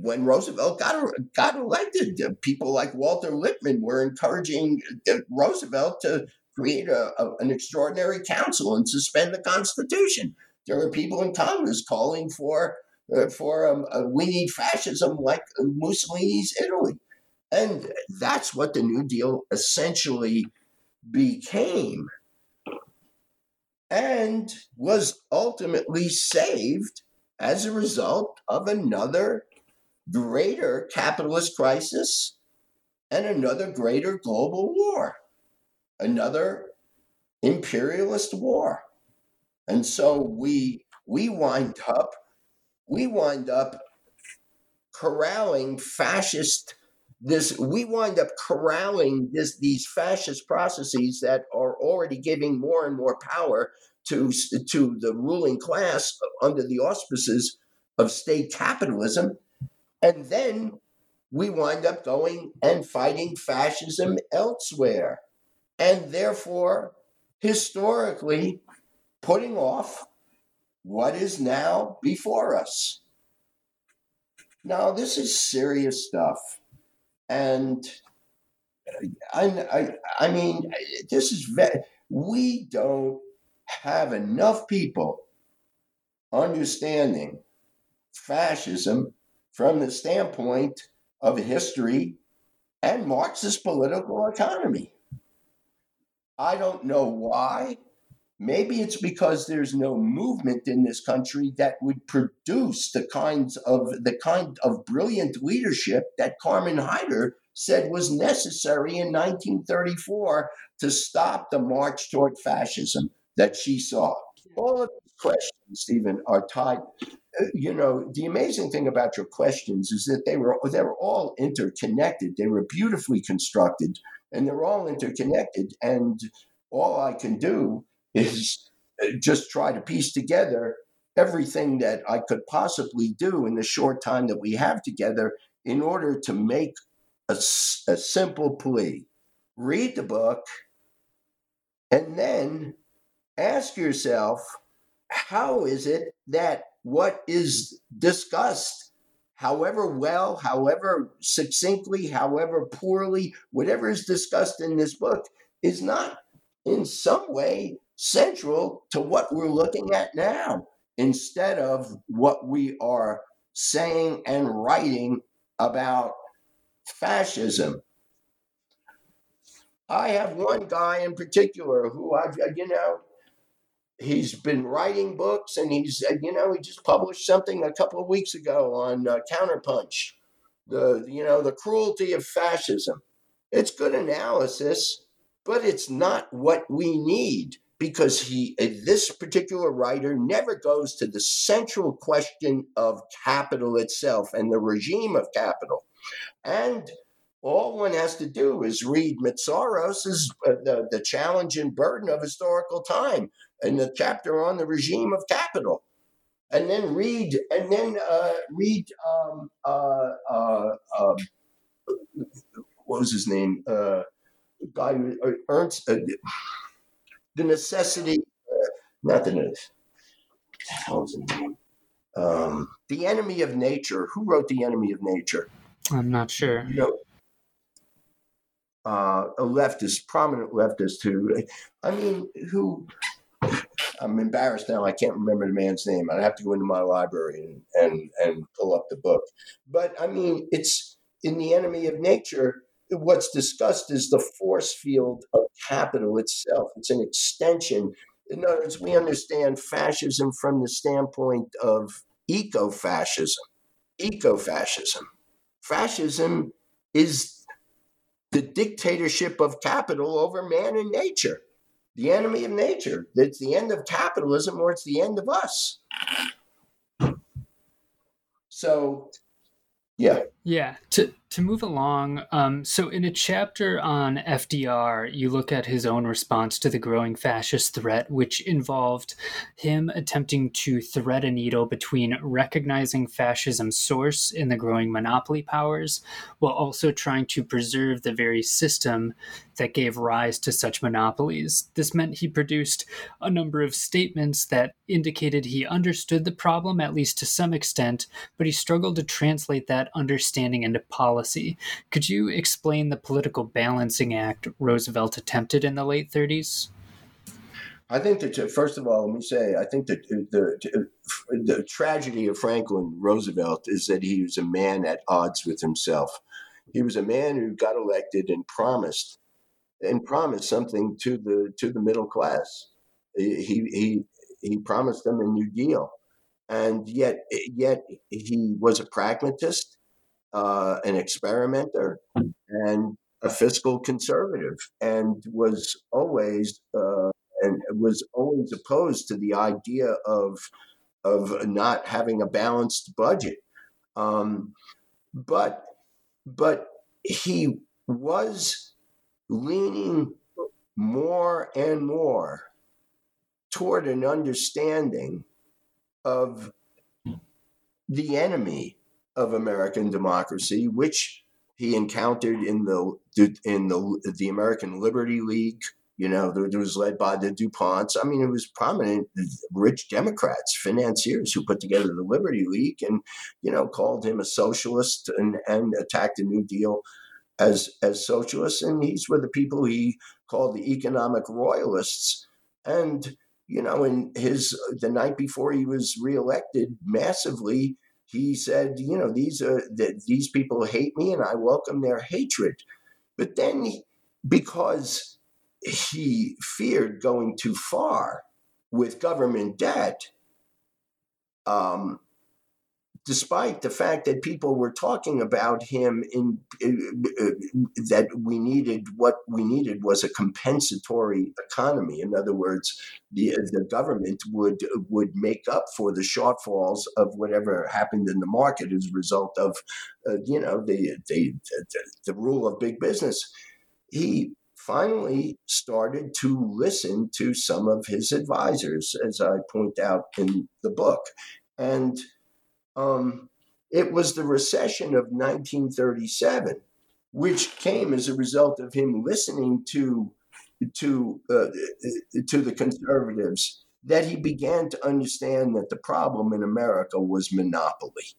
when Roosevelt got got elected. People like Walter Lippmann were encouraging uh, Roosevelt to create a, a, an extraordinary council and suspend the Constitution. There were people in Congress calling for uh, for um, uh, we need fascism like Mussolini's Italy. And that's what the New Deal essentially became and was ultimately saved as a result of another greater capitalist crisis and another greater global war, another imperialist war. And so we we wind up we wind up corralling fascist this we wind up corralling this these fascist processes that are already giving more and more power to to the ruling class under the auspices of state capitalism. And then we wind up going and fighting fascism elsewhere. And therefore historically putting off what is now before us. Now this is serious stuff and I, I, I mean, this is very, we don't have enough people understanding fascism from the standpoint of history and Marxist political economy. I don't know why. Maybe it's because there's no movement in this country that would produce the kinds of the kind of brilliant leadership that Carmen Haider said was necessary in 1934 to stop the march toward fascism that she saw. All of these questions, Stephen, are tied. Uh, you know, the amazing thing about your questions is that they were they were all interconnected. They were beautifully constructed, and they're all interconnected. And all I can do is uh, just try to piece together everything that I could possibly do in the short time that we have together in order to make a, a simple plea. Read the book and then ask yourself how is it that what is discussed, however well, however succinctly, however poorly, whatever is discussed in this book, is not in some way central to what we're looking at now instead of what we are saying and writing about fascism. I have one guy in particular who I've, you know, he's been writing books and he's, you know, he just published something a couple of weeks ago on uh, Counterpunch, the, you know, the cruelty of fascism. It's good analysis, but it's not what we need because he uh, this particular writer never goes to the central question of capital itself and the regime of capital. And all one has to do is read Mészáros's uh, the, the challenge and burden of historical time and the chapter on the regime of capital. And then read and then uh, read um, uh, uh, um, what was his name? Uh, guy Ernst the necessity, uh, not the necessity. Um, the enemy of nature. Who wrote the enemy of nature? I'm not sure. You know, uh, a leftist, prominent leftist who, I mean, who. I'm embarrassed now. I can't remember the man's name. I'd have to go into my library and, and and pull up the book. But I mean, it's in the enemy of nature what's discussed is the force field of capital itself. It's an extension. In other words, we understand fascism from the standpoint of eco fascism. Eco fascism. Fascism is the dictatorship of capital over man and nature, the enemy of nature. It's the end of capitalism or it's the end of us. So, yeah. Yeah. To to move along, um, so in a chapter on FDR, you look at his own response to the growing fascist threat, which involved him attempting to thread a needle between recognizing fascism's source in the growing monopoly powers, while also trying to preserve the very system that gave rise to such monopolies. This meant he produced a number of statements that indicated he understood the problem, at least to some extent, but he struggled to translate that understanding into policy. Could you explain the political balancing act Roosevelt attempted in the late 30s? I think that first of all, let me say, I think that uh, the, the, the tragedy of Franklin Roosevelt is that he was a man at odds with himself. He was a man who got elected and promised and promised something to the to the middle class. He he he promised them a New Deal, and yet yet he was a pragmatist, uh, an experimenter, and a fiscal conservative, and was always uh, and was always opposed to the idea of of not having a balanced budget. Um, but but he was leaning more and more toward an understanding of the enemy of American democracy, which he encountered in the in the the American Liberty League. You know, it was led by the DuPonts. I mean, it was prominent, rich Democrats, financiers who put together the Liberty League, and you know, called him a socialist and and attacked the New Deal as as socialists. And these were the people he called the economic royalists. And you know, in his the night before he was reelected, massively he said, you know, these are that these people hate me and I welcome their hatred. But then because he feared going too far with government debt, um, despite the fact that people were talking about him in uh, that we needed what we needed was a compensatory economy. In other words the the government would would make up for the shortfalls of whatever happened in the market as a result of uh, you know the, the the rule of big business. He finally started to listen to some of his advisors as i point out in the book. And um, it was the recession of 1937, which came as a result of him listening to to uh, to the conservatives that he began to understand that the problem in America was monopoly.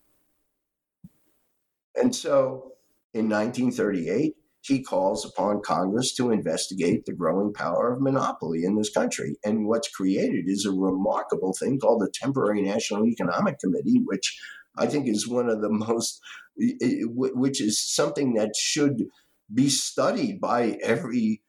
And so in 1938, he calls upon Congress to investigate the growing power of monopoly in this country. And what's created is a remarkable thing called the Temporary National Economic Committee, which I think is one of the most, which is something that should be studied by every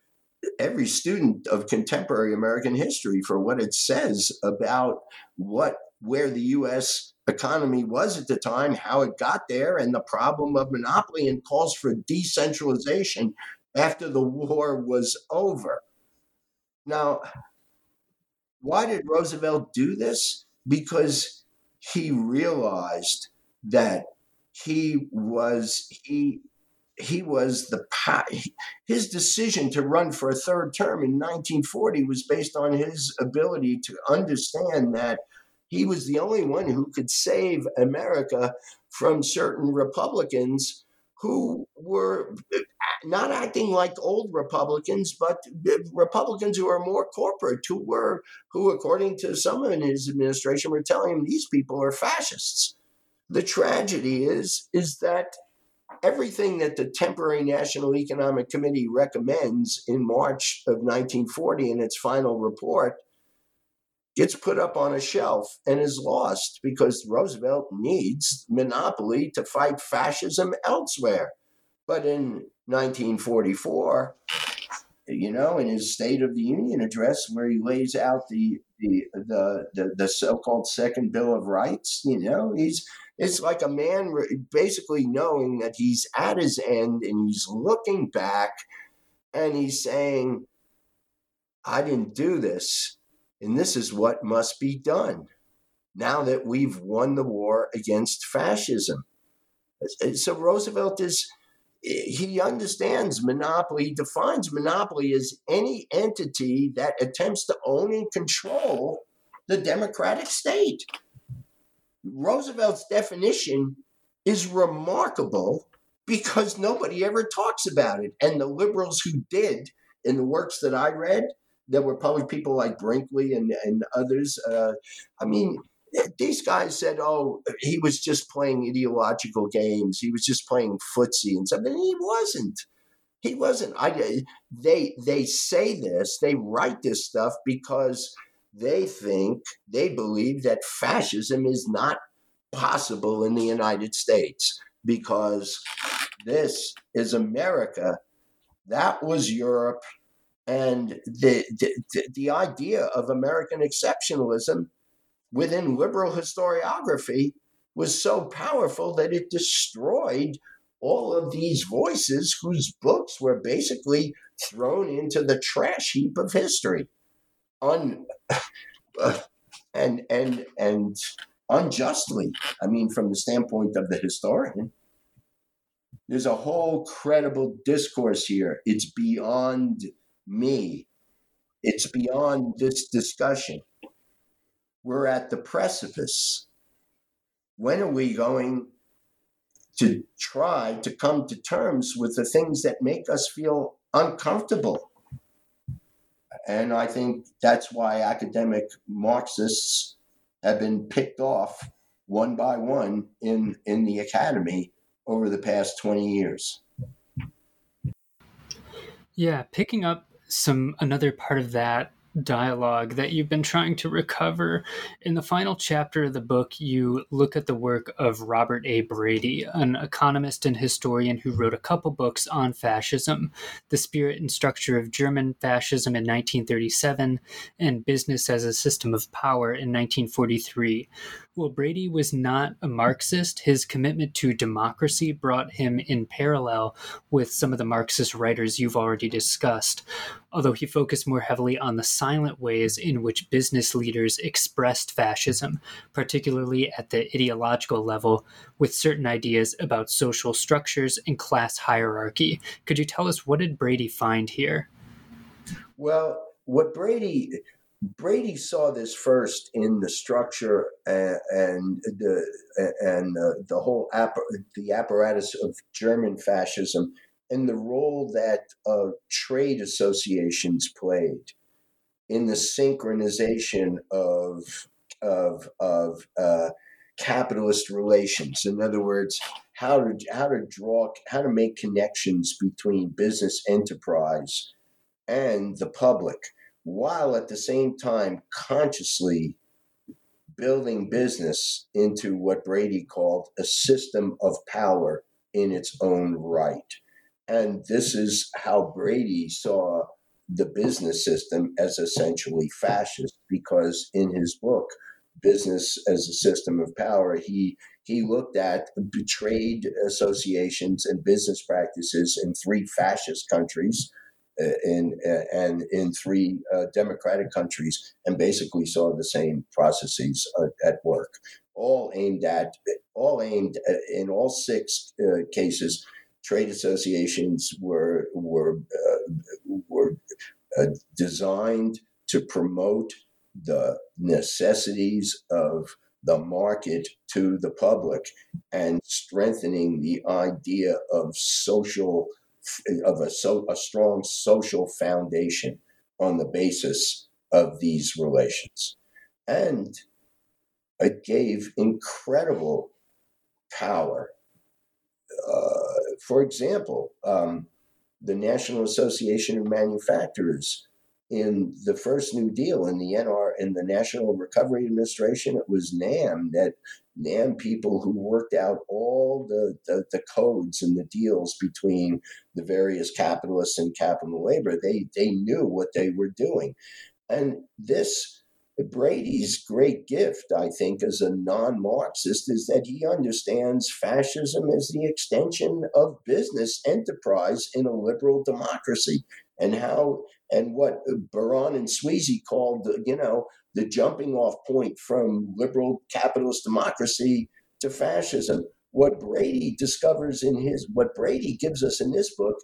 every student of contemporary American history for what it says about what where the U.S economy was at the time, how it got there, and the problem of monopoly, and calls for decentralization after the war was over. Now, why did Roosevelt do this? Because he realized that he was he he was the his decision to run for a third term in 1940 was based on his ability to understand that he was the only one who could save America from certain Republicans who were not acting like old Republicans, but Republicans who are more corporate, who were, who, according to some in his administration, were telling him these people are fascists. The tragedy is, is that everything that the temporary National Economic Committee recommends in March of 1940 in its final report gets put up on a shelf and is lost because Roosevelt needs monopoly to fight fascism elsewhere. But in 1944, you know, in his State of the Union address, where he lays out the the the the, the so-called Second Bill of Rights, you know, he's it's like a man basically knowing that he's at his end and he's looking back and he's saying, "I didn't do this." And this is what must be done now that we've won the war against fascism. Uh, so Roosevelt is, he understands monopoly, he defines monopoly as any entity that attempts to own and control the democratic state. Roosevelt's definition is remarkable because nobody ever talks about it. And the liberals who did in the works that I read, there were probably people like Brinkley and, and others. Uh, I mean, these guys said, oh, he was just playing ideological games. He was just playing footsie and something. He wasn't. He wasn't. I, they, they say this, they write this stuff because they think, they believe that fascism is not possible in the United States because this is America. That was Europe. And the, the, the idea of American exceptionalism within liberal historiography was so powerful that it destroyed all of these voices whose books were basically thrown into the trash heap of history. Un, and and and unjustly. I mean, from the standpoint of the historian, there's a whole credible discourse here. It's beyond me. It's beyond this discussion. We're at the precipice. When are we going to try to come to terms with the things that make us feel uncomfortable? And I think that's why academic Marxists have been picked off one by one in, in the academy over the past 20 years. Yeah, picking up some another part of that dialogue that you've been trying to recover. In the final chapter of the book, you look at the work of Robert A. Brady, an economist and historian who wrote a couple books on fascism The Spirit and Structure of German Fascism in 1937 and Business as a System of Power in 1943. While Brady was not a Marxist, his commitment to democracy brought him in parallel with some of the Marxist writers you've already discussed, although he focused more heavily on the silent ways in which business leaders expressed fascism, particularly at the ideological level, with certain ideas about social structures and class hierarchy. Could you tell us what did Brady find here? Well, what Brady Brady saw this first in the structure and, and the and uh, the whole app, the apparatus of German fascism and the role that uh, trade associations played in the synchronization of of of uh, capitalist relations. In other words, how to how to draw how to make connections between business enterprise and the public while at the same time consciously building business into what Brady called a system of power in its own right. And this is how Brady saw the business system as essentially fascist, because in his book, Business as a System of Power, he he looked at trade associations and business practices in three fascist countries Uh, in uh, and in three uh, democratic countries, and basically saw the same processes uh, at work, all aimed at all aimed at, in all six cases. Trade associations were were were designed to promote the necessities of the market to the public and strengthening the idea of social of a, so, a strong social foundation on the basis of these relations. And it gave incredible power. Uh, for example, um, the National Association of Manufacturers in the first New Deal in the NR in the National Recovery Administration, it was NAM that NAM people who worked out all the, the, the, codes and the deals between the various capitalists and capital labor. They they knew what they were doing. And this Brady's great gift, I think, as a non-Marxist, is that he understands fascism as the extension of business enterprise in a liberal democracy and how and what Baran and Sweezy called, you know, the jumping off point from liberal capitalist democracy to fascism. What Brady discovers in his, what Brady gives us in this book,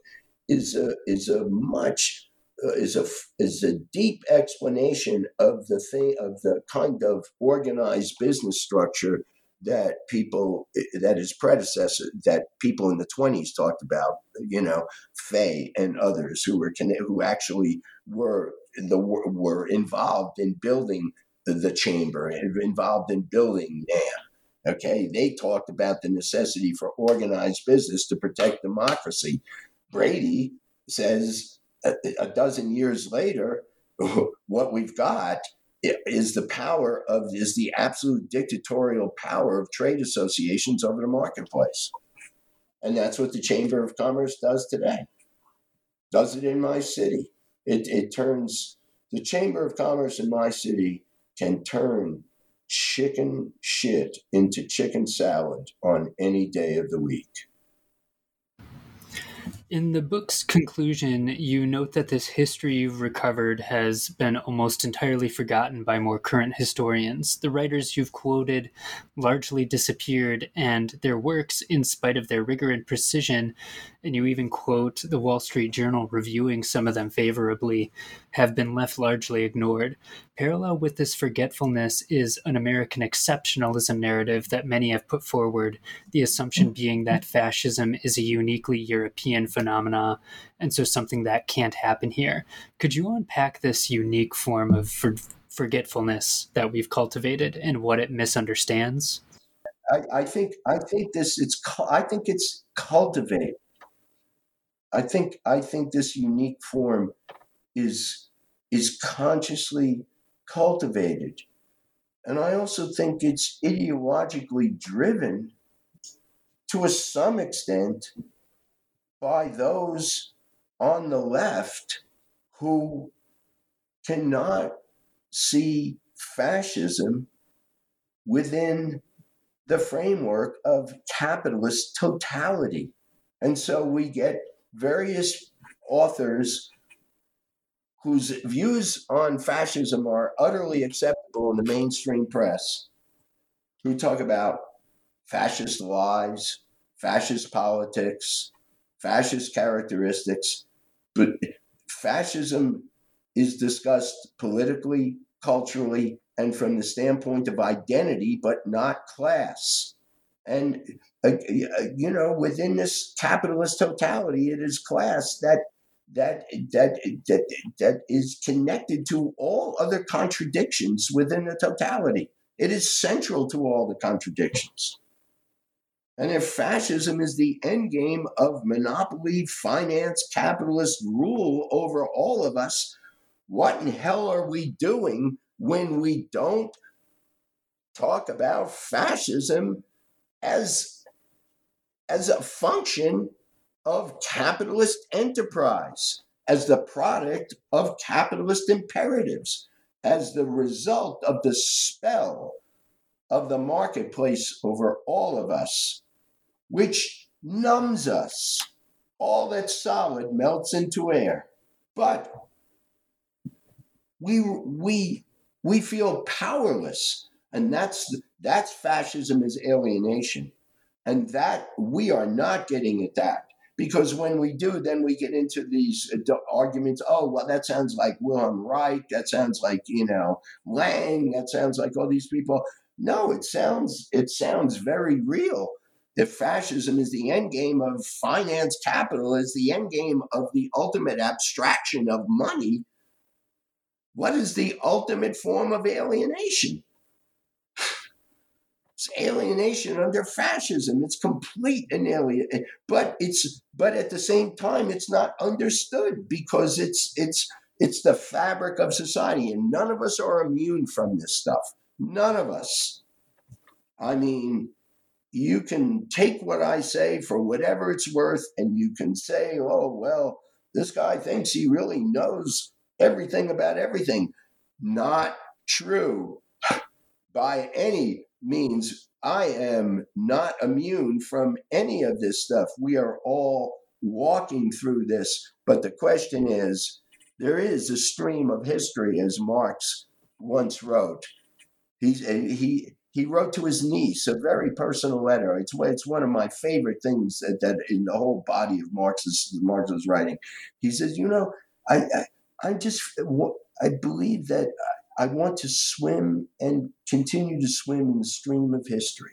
is a is a much uh, is a is a deep explanation of the thing of the kind of organized business structure that people that his predecessor that people in the 20s talked about you know Fay and others who were who actually were the were involved in building the, chamber involved in building NAM okay? They talked about the necessity for organized business to protect democracy. Brady says a, a dozen years later what we've got is the power of is the absolute dictatorial power of trade associations over the marketplace And that's what the Chamber of Commerce does today. Does it in my city. It, it turns the Chamber of Commerce in my city can turn chicken shit into chicken salad on any day of the week. In the book's conclusion, you note that this history you've recovered has been almost entirely forgotten by more current historians. The writers you've quoted largely disappeared, and their works, in spite of their rigor and precision, and you even quote the Wall Street Journal reviewing some of them favorably, have been left largely ignored. Parallel with this forgetfulness is an American exceptionalism narrative that many have put forward, the assumption being that fascism is a uniquely European phenomena, and so something that can't happen here. Could you unpack this unique form of for- forgetfulness that we've cultivated and what it misunderstands? I, I think I think this it's I think it's cultivated. I think I think this unique form is is consciously cultivated. And I also think it's ideologically driven to a some extent by those on the left who cannot see fascism within the framework of capitalist totality. And so we get various authors whose views on fascism are utterly acceptable in the mainstream press, who talk about fascist lies, fascist politics, fascist characteristics, but fascism is discussed politically, culturally, and from the standpoint of identity, but not class. And, uh, you know, within this capitalist totality, it is class that that that that that is connected to all other contradictions within the totality. It is central to all the contradictions. And if fascism is the end game of monopoly, finance, capitalist rule over all of us, what in hell are we doing when we don't talk about fascism as, as a function of capitalist enterprise, as the product of capitalist imperatives, as the result of the spell of the marketplace over all of us, which numbs us. All that's solid melts into air. But we, we, we feel powerless. And that's, that's fascism is alienation. And that we are not getting at that because when we do, then we get into these uh, arguments. Oh, well, that sounds like Wilhelm Reich. That sounds like you know Lang. That sounds like all these people. No, it sounds it sounds very real. If fascism is the end game of finance capital, is the end game of the ultimate abstraction of money, what is the ultimate form of alienation? It's alienation under fascism. It's complete alienation, but it's but at the same time, it's not understood because it's it's it's the fabric of society, and none of us are immune from this stuff. None of us. I mean, you can take what I say for whatever it's worth, and you can say, "Oh well, this guy thinks he really knows everything about everything." Not true by any means I am not immune from any of this stuff. We are all walking through this. But the question is there is a stream of history, as Marx once wrote. He's, he, he wrote to his niece a very personal letter. It's, it's one of my favorite things that, that in the whole body of Marx's, Marx's writing. He says, You know, I, I, I just I believe that I want to swim and continue to swim in the stream of history.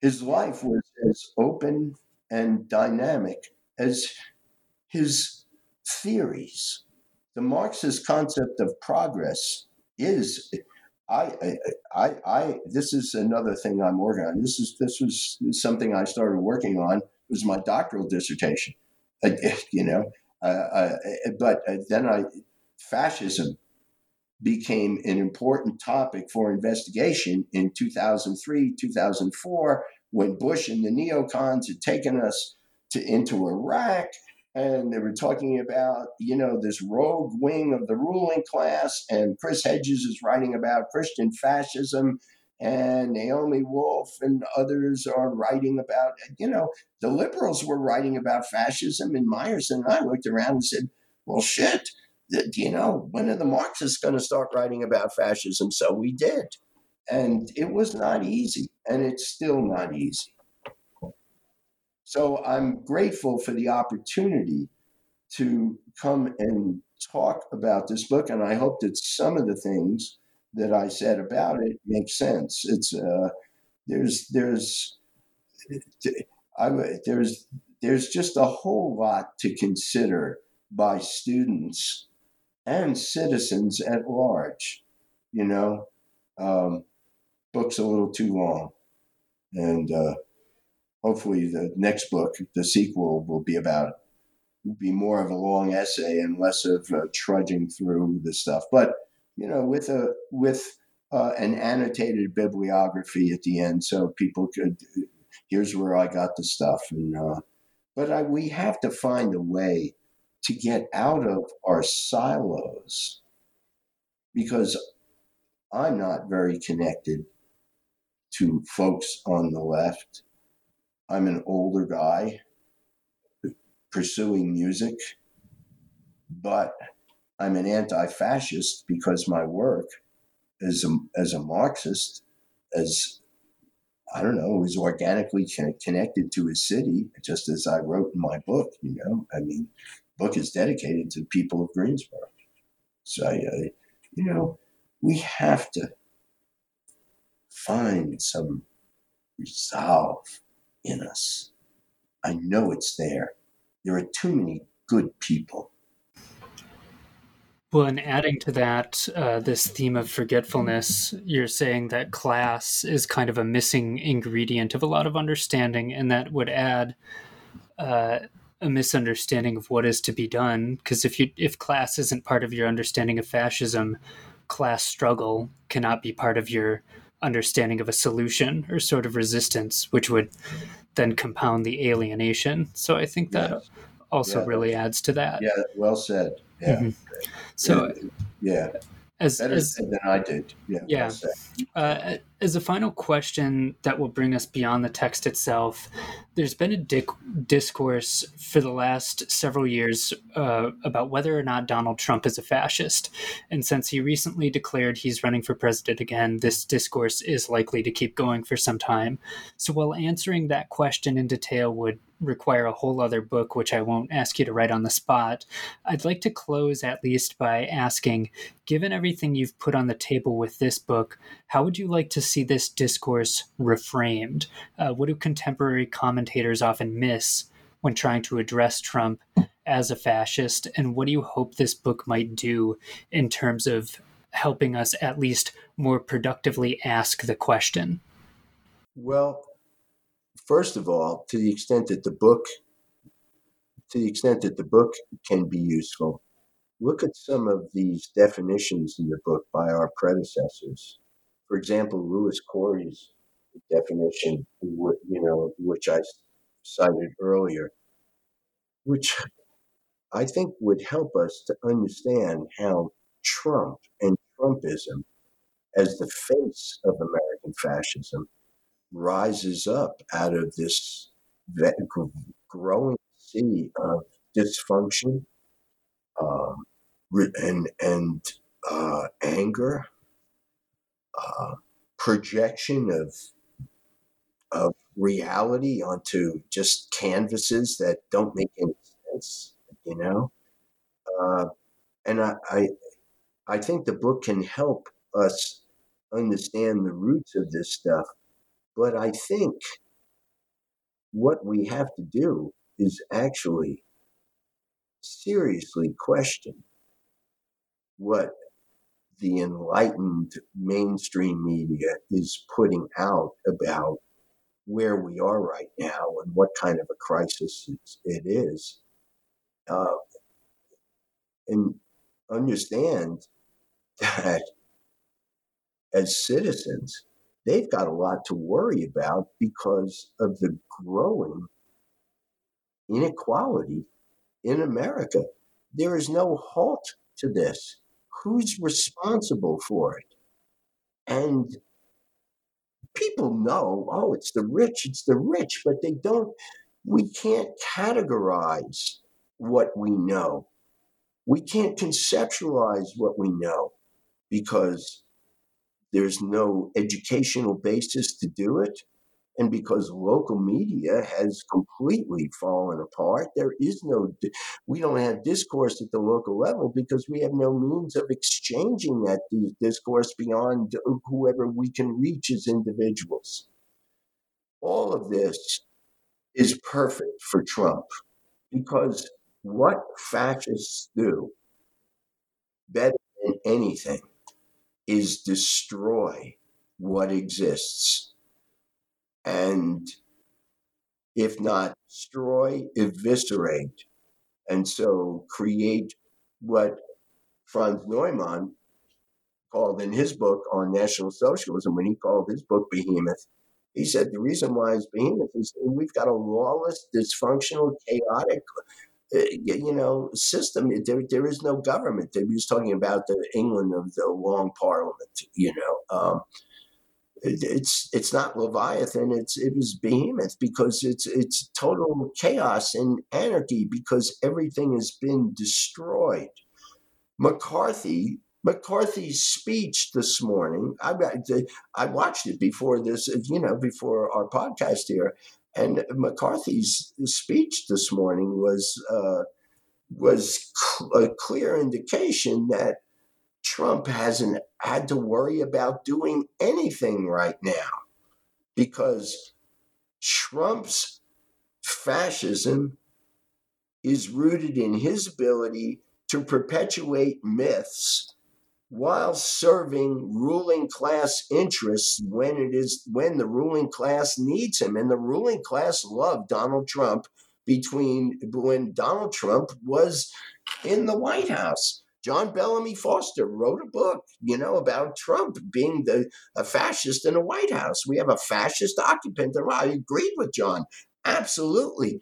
His life was as open and dynamic as his theories. The Marxist concept of progress is. I, I, I, this is another thing I'm working on. This is this was something I started working on. It was my doctoral dissertation, you know. Uh, uh, but uh, then I, fascism became an important topic for investigation in 2003, 2004, when Bush and the neocons had taken us to, into Iraq and they were talking about you know this rogue wing of the ruling class and chris hedges is writing about christian fascism and naomi wolf and others are writing about you know the liberals were writing about fascism and Meyerson and i looked around and said well shit you know when are the marxists going to start writing about fascism? So we did. And it was not easy and it's still not easy. So I'm grateful for the opportunity to come and talk about this book, and I hope that some of the things that I said about it make sense. It's uh, there's there's I, there's there's just a whole lot to consider by students and citizens at large. You know, um, book's a little too long, and uh, hopefully the next book, the sequel, will be about will be more of a long essay and less of uh, trudging through the stuff. But you know, with a with uh, an annotated bibliography at the end, so people could here's where I got the stuff. And uh, but I, we have to find a way to get out of our silos because I'm not very connected to folks on the left I'm an older guy pursuing music, but I'm an anti-fascist because my work as a, as a Marxist, as I don't know, is organically connected to his city, just as I wrote in my book. You know, I mean, book is dedicated to people of Greensboro. So, you know, we have to find some resolve in us. I know it's there. There are too many good people. Well, and adding to that, uh, this theme of forgetfulness, you're saying that class is kind of a missing ingredient of a lot of understanding, and that would add uh, a misunderstanding of what is to be done. Because if you if class isn't part of your understanding of fascism, class struggle cannot be part of your understanding of a solution or sort of resistance, which would then compound the alienation. So I think that yes. also yeah, really adds to that. Yeah, well said. Yeah. Mm-hmm. So yeah. As, Better as, than I did. Yeah. yeah. Well uh, as a final question that will bring us beyond the text itself, there's been a discourse for the last several years uh, about whether or not Donald Trump is a fascist. And since he recently declared he's running for president again, this discourse is likely to keep going for some time. So while answering that question in detail would require a whole other book, which I won't ask you to write on the spot. I'd like to close at least by asking given everything you've put on the table with this book, how would you like to see this discourse reframed? Uh, what do contemporary commentators often miss when trying to address Trump as a fascist? And what do you hope this book might do in terms of helping us at least more productively ask the question? Well, first of all, to the extent that the book, to the extent that the book can be useful, look at some of these definitions in the book by our predecessors for example, Lewis Corey's definition, you know, which I cited earlier, which I think would help us to understand how Trump and Trumpism, as the face of American fascism, rises up out of this growing sea of dysfunction um, and and uh, anger uh, projection of of reality onto just canvases that don't make any sense, you know. Uh, and I, I, I think the book can help us understand the roots of this stuff. But I think what we have to do is actually seriously question what the enlightened mainstream media is putting out about where we are right now and what kind of a crisis it is. Uh, and understand that as citizens, they've got a lot to worry about because of the growing inequality in America. There is no halt to this. Who's responsible for it? And people know, oh, it's the rich, it's the rich, but they don't, we can't categorize what we know. We can't conceptualize what we know because there's no educational basis to do it. And because local media has completely fallen apart, there is no, we don't have discourse at the local level because we have no means of exchanging that discourse beyond whoever we can reach as individuals. All of this is perfect for Trump because what fascists do better than anything is destroy what exists and if not destroy, eviscerate, and so create what Franz Neumann called in his book on National Socialism, when he called his book Behemoth, he said the reason why it's Behemoth is we've got a lawless, dysfunctional, chaotic, uh, you know, system. There, there is no government. He was talking about the England of the Long Parliament, you know. Um, it's it's not Leviathan. It's it was Behemoth because it's it's total chaos and anarchy because everything has been destroyed. McCarthy McCarthy's speech this morning. I I watched it before this, you know, before our podcast here, and McCarthy's speech this morning was uh, was a clear indication that Trump hasn't had to worry about doing anything right now because Trump's fascism is rooted in his ability to perpetuate myths while serving ruling class interests when it is when the ruling class needs him. And the ruling class loved Donald Trump between when Donald Trump was in the White House John Bellamy Foster wrote a book, you know, about Trump being the a fascist in the White House. We have a fascist occupant. And I agreed with John, absolutely.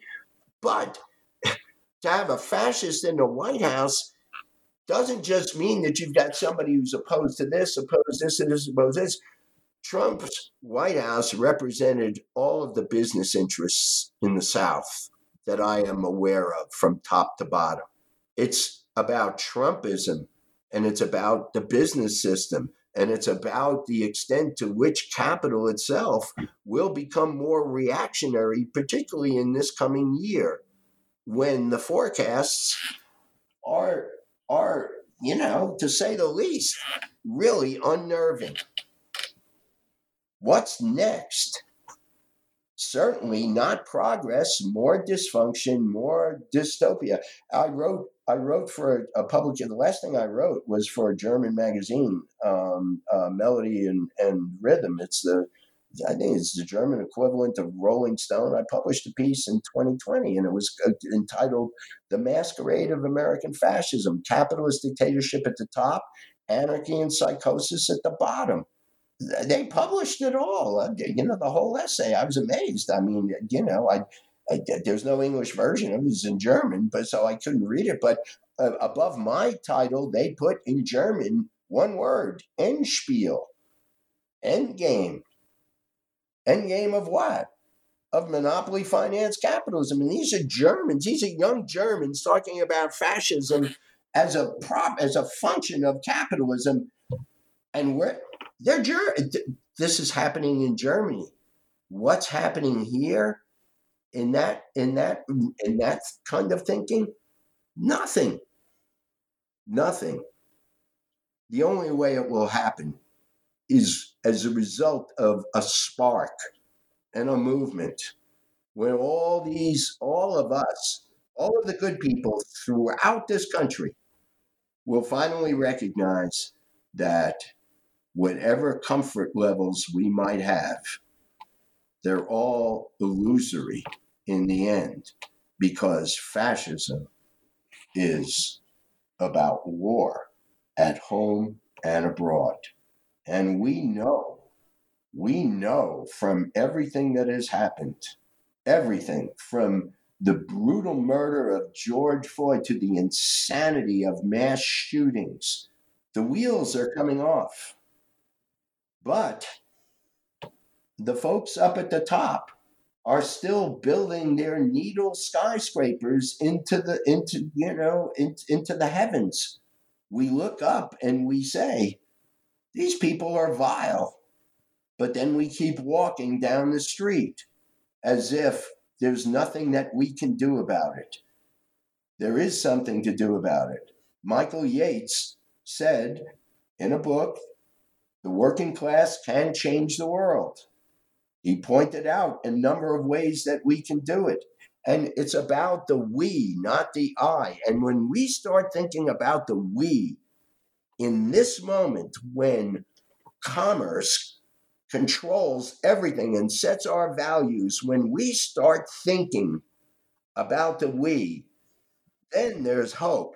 But to have a fascist in the White House doesn't just mean that you've got somebody who's opposed to this, opposed this, and this, opposed this. Trump's White House represented all of the business interests in the South that I am aware of from top to bottom. It's about Trumpism and it's about the business system and it's about the extent to which capital itself will become more reactionary, particularly in this coming year when the forecasts are are you know to say the least really unnerving. What's next certainly not progress, more dysfunction, more dystopia. I wrote I wrote for a, a public. The last thing I wrote was for a German magazine, um, uh, Melody and, and Rhythm. It's the I think it's the German equivalent of Rolling Stone. I published a piece in 2020, and it was uh, entitled "The Masquerade of American Fascism: Capitalist Dictatorship at the Top, Anarchy and Psychosis at the Bottom." They published it all. Uh, you know, the whole essay. I was amazed. I mean, you know, I, I there's no English version. Of it was in German, but so I couldn't read it. But uh, above my title, they put in German one word: Endspiel, Endgame. Endgame of what? Of monopoly finance capitalism. And these are Germans. These are young Germans talking about fascism as a prop, as a function of capitalism. And we're they're Ger- this is happening in Germany. What's happening here in that in that in that kind of thinking? Nothing. Nothing. The only way it will happen is as a result of a spark and a movement where all these, all of us, all of the good people throughout this country will finally recognize that whatever comfort levels we might have, they're all illusory in the end because fascism is about war at home and abroad. And we know, we know from everything that has happened, everything from the brutal murder of George Floyd to the insanity of mass shootings, the wheels are coming off. But the folks up at the top are still building their needle skyscrapers into the into you know in, into the heavens. We look up and we say these people are vile. But then we keep walking down the street as if there's nothing that we can do about it. There is something to do about it. Michael yates said in a book the working class can change the world he pointed out a number of ways that we can do it. And it's about the we, not the I. And when we start thinking about the we in this moment when commerce controls everything and sets our values, when we start thinking about the we, then there's hope.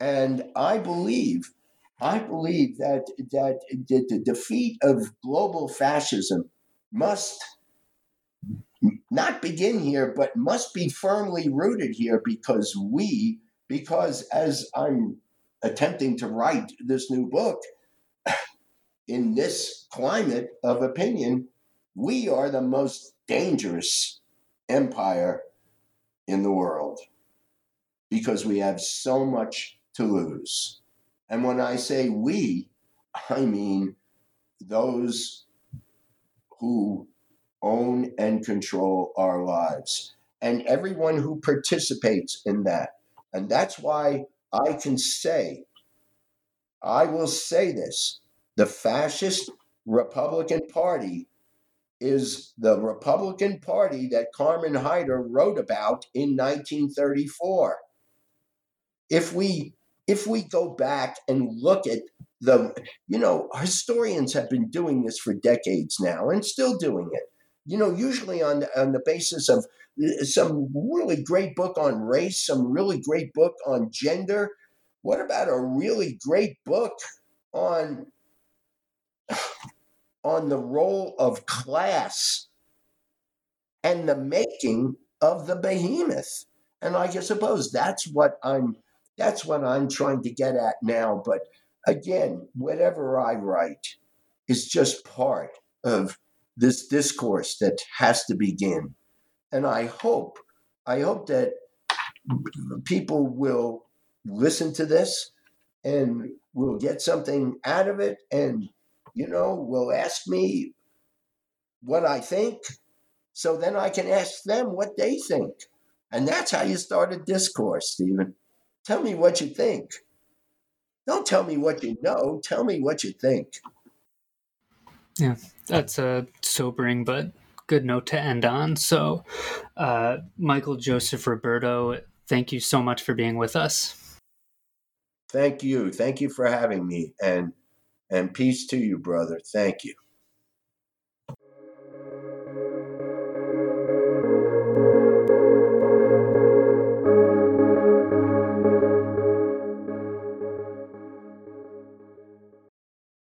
And I believe, I believe that that the defeat of global fascism must not begin here, but must be firmly rooted here because we, because as I'm attempting to write this new book, in this climate of opinion, we are the most dangerous empire in the world because we have so much to lose. And when I say we, I mean those who own and control our lives and everyone who participates in that. And that's why I can say, I will say this the fascist Republican Party is the Republican Party that Carmen Haider wrote about in 1934. If we if we go back and look at the you know historians have been doing this for decades now and still doing it. You know usually on on the basis of uh, some really great book on race some really great book on gender. What about a really great book on on the role of class and the making of the behemoth? And i suppose that's what i'm that's what i'm trying to get at now but again, whatever I write is just part of this discourse that has to begin. And I hope, I hope that people will listen to this and will get something out of it and, you know, will ask me what I think. So then I can ask them what they think. And that's how you start a discourse, Stephen. Tell me what you think. Don't tell me what you know. Tell me what you think. Yeah, that's a sobering but good note to end on. So, uh, Michael Joseph Roberto, thank you so much for being with us. Thank you. Thank you for having me, and and peace to you, brother. Thank you.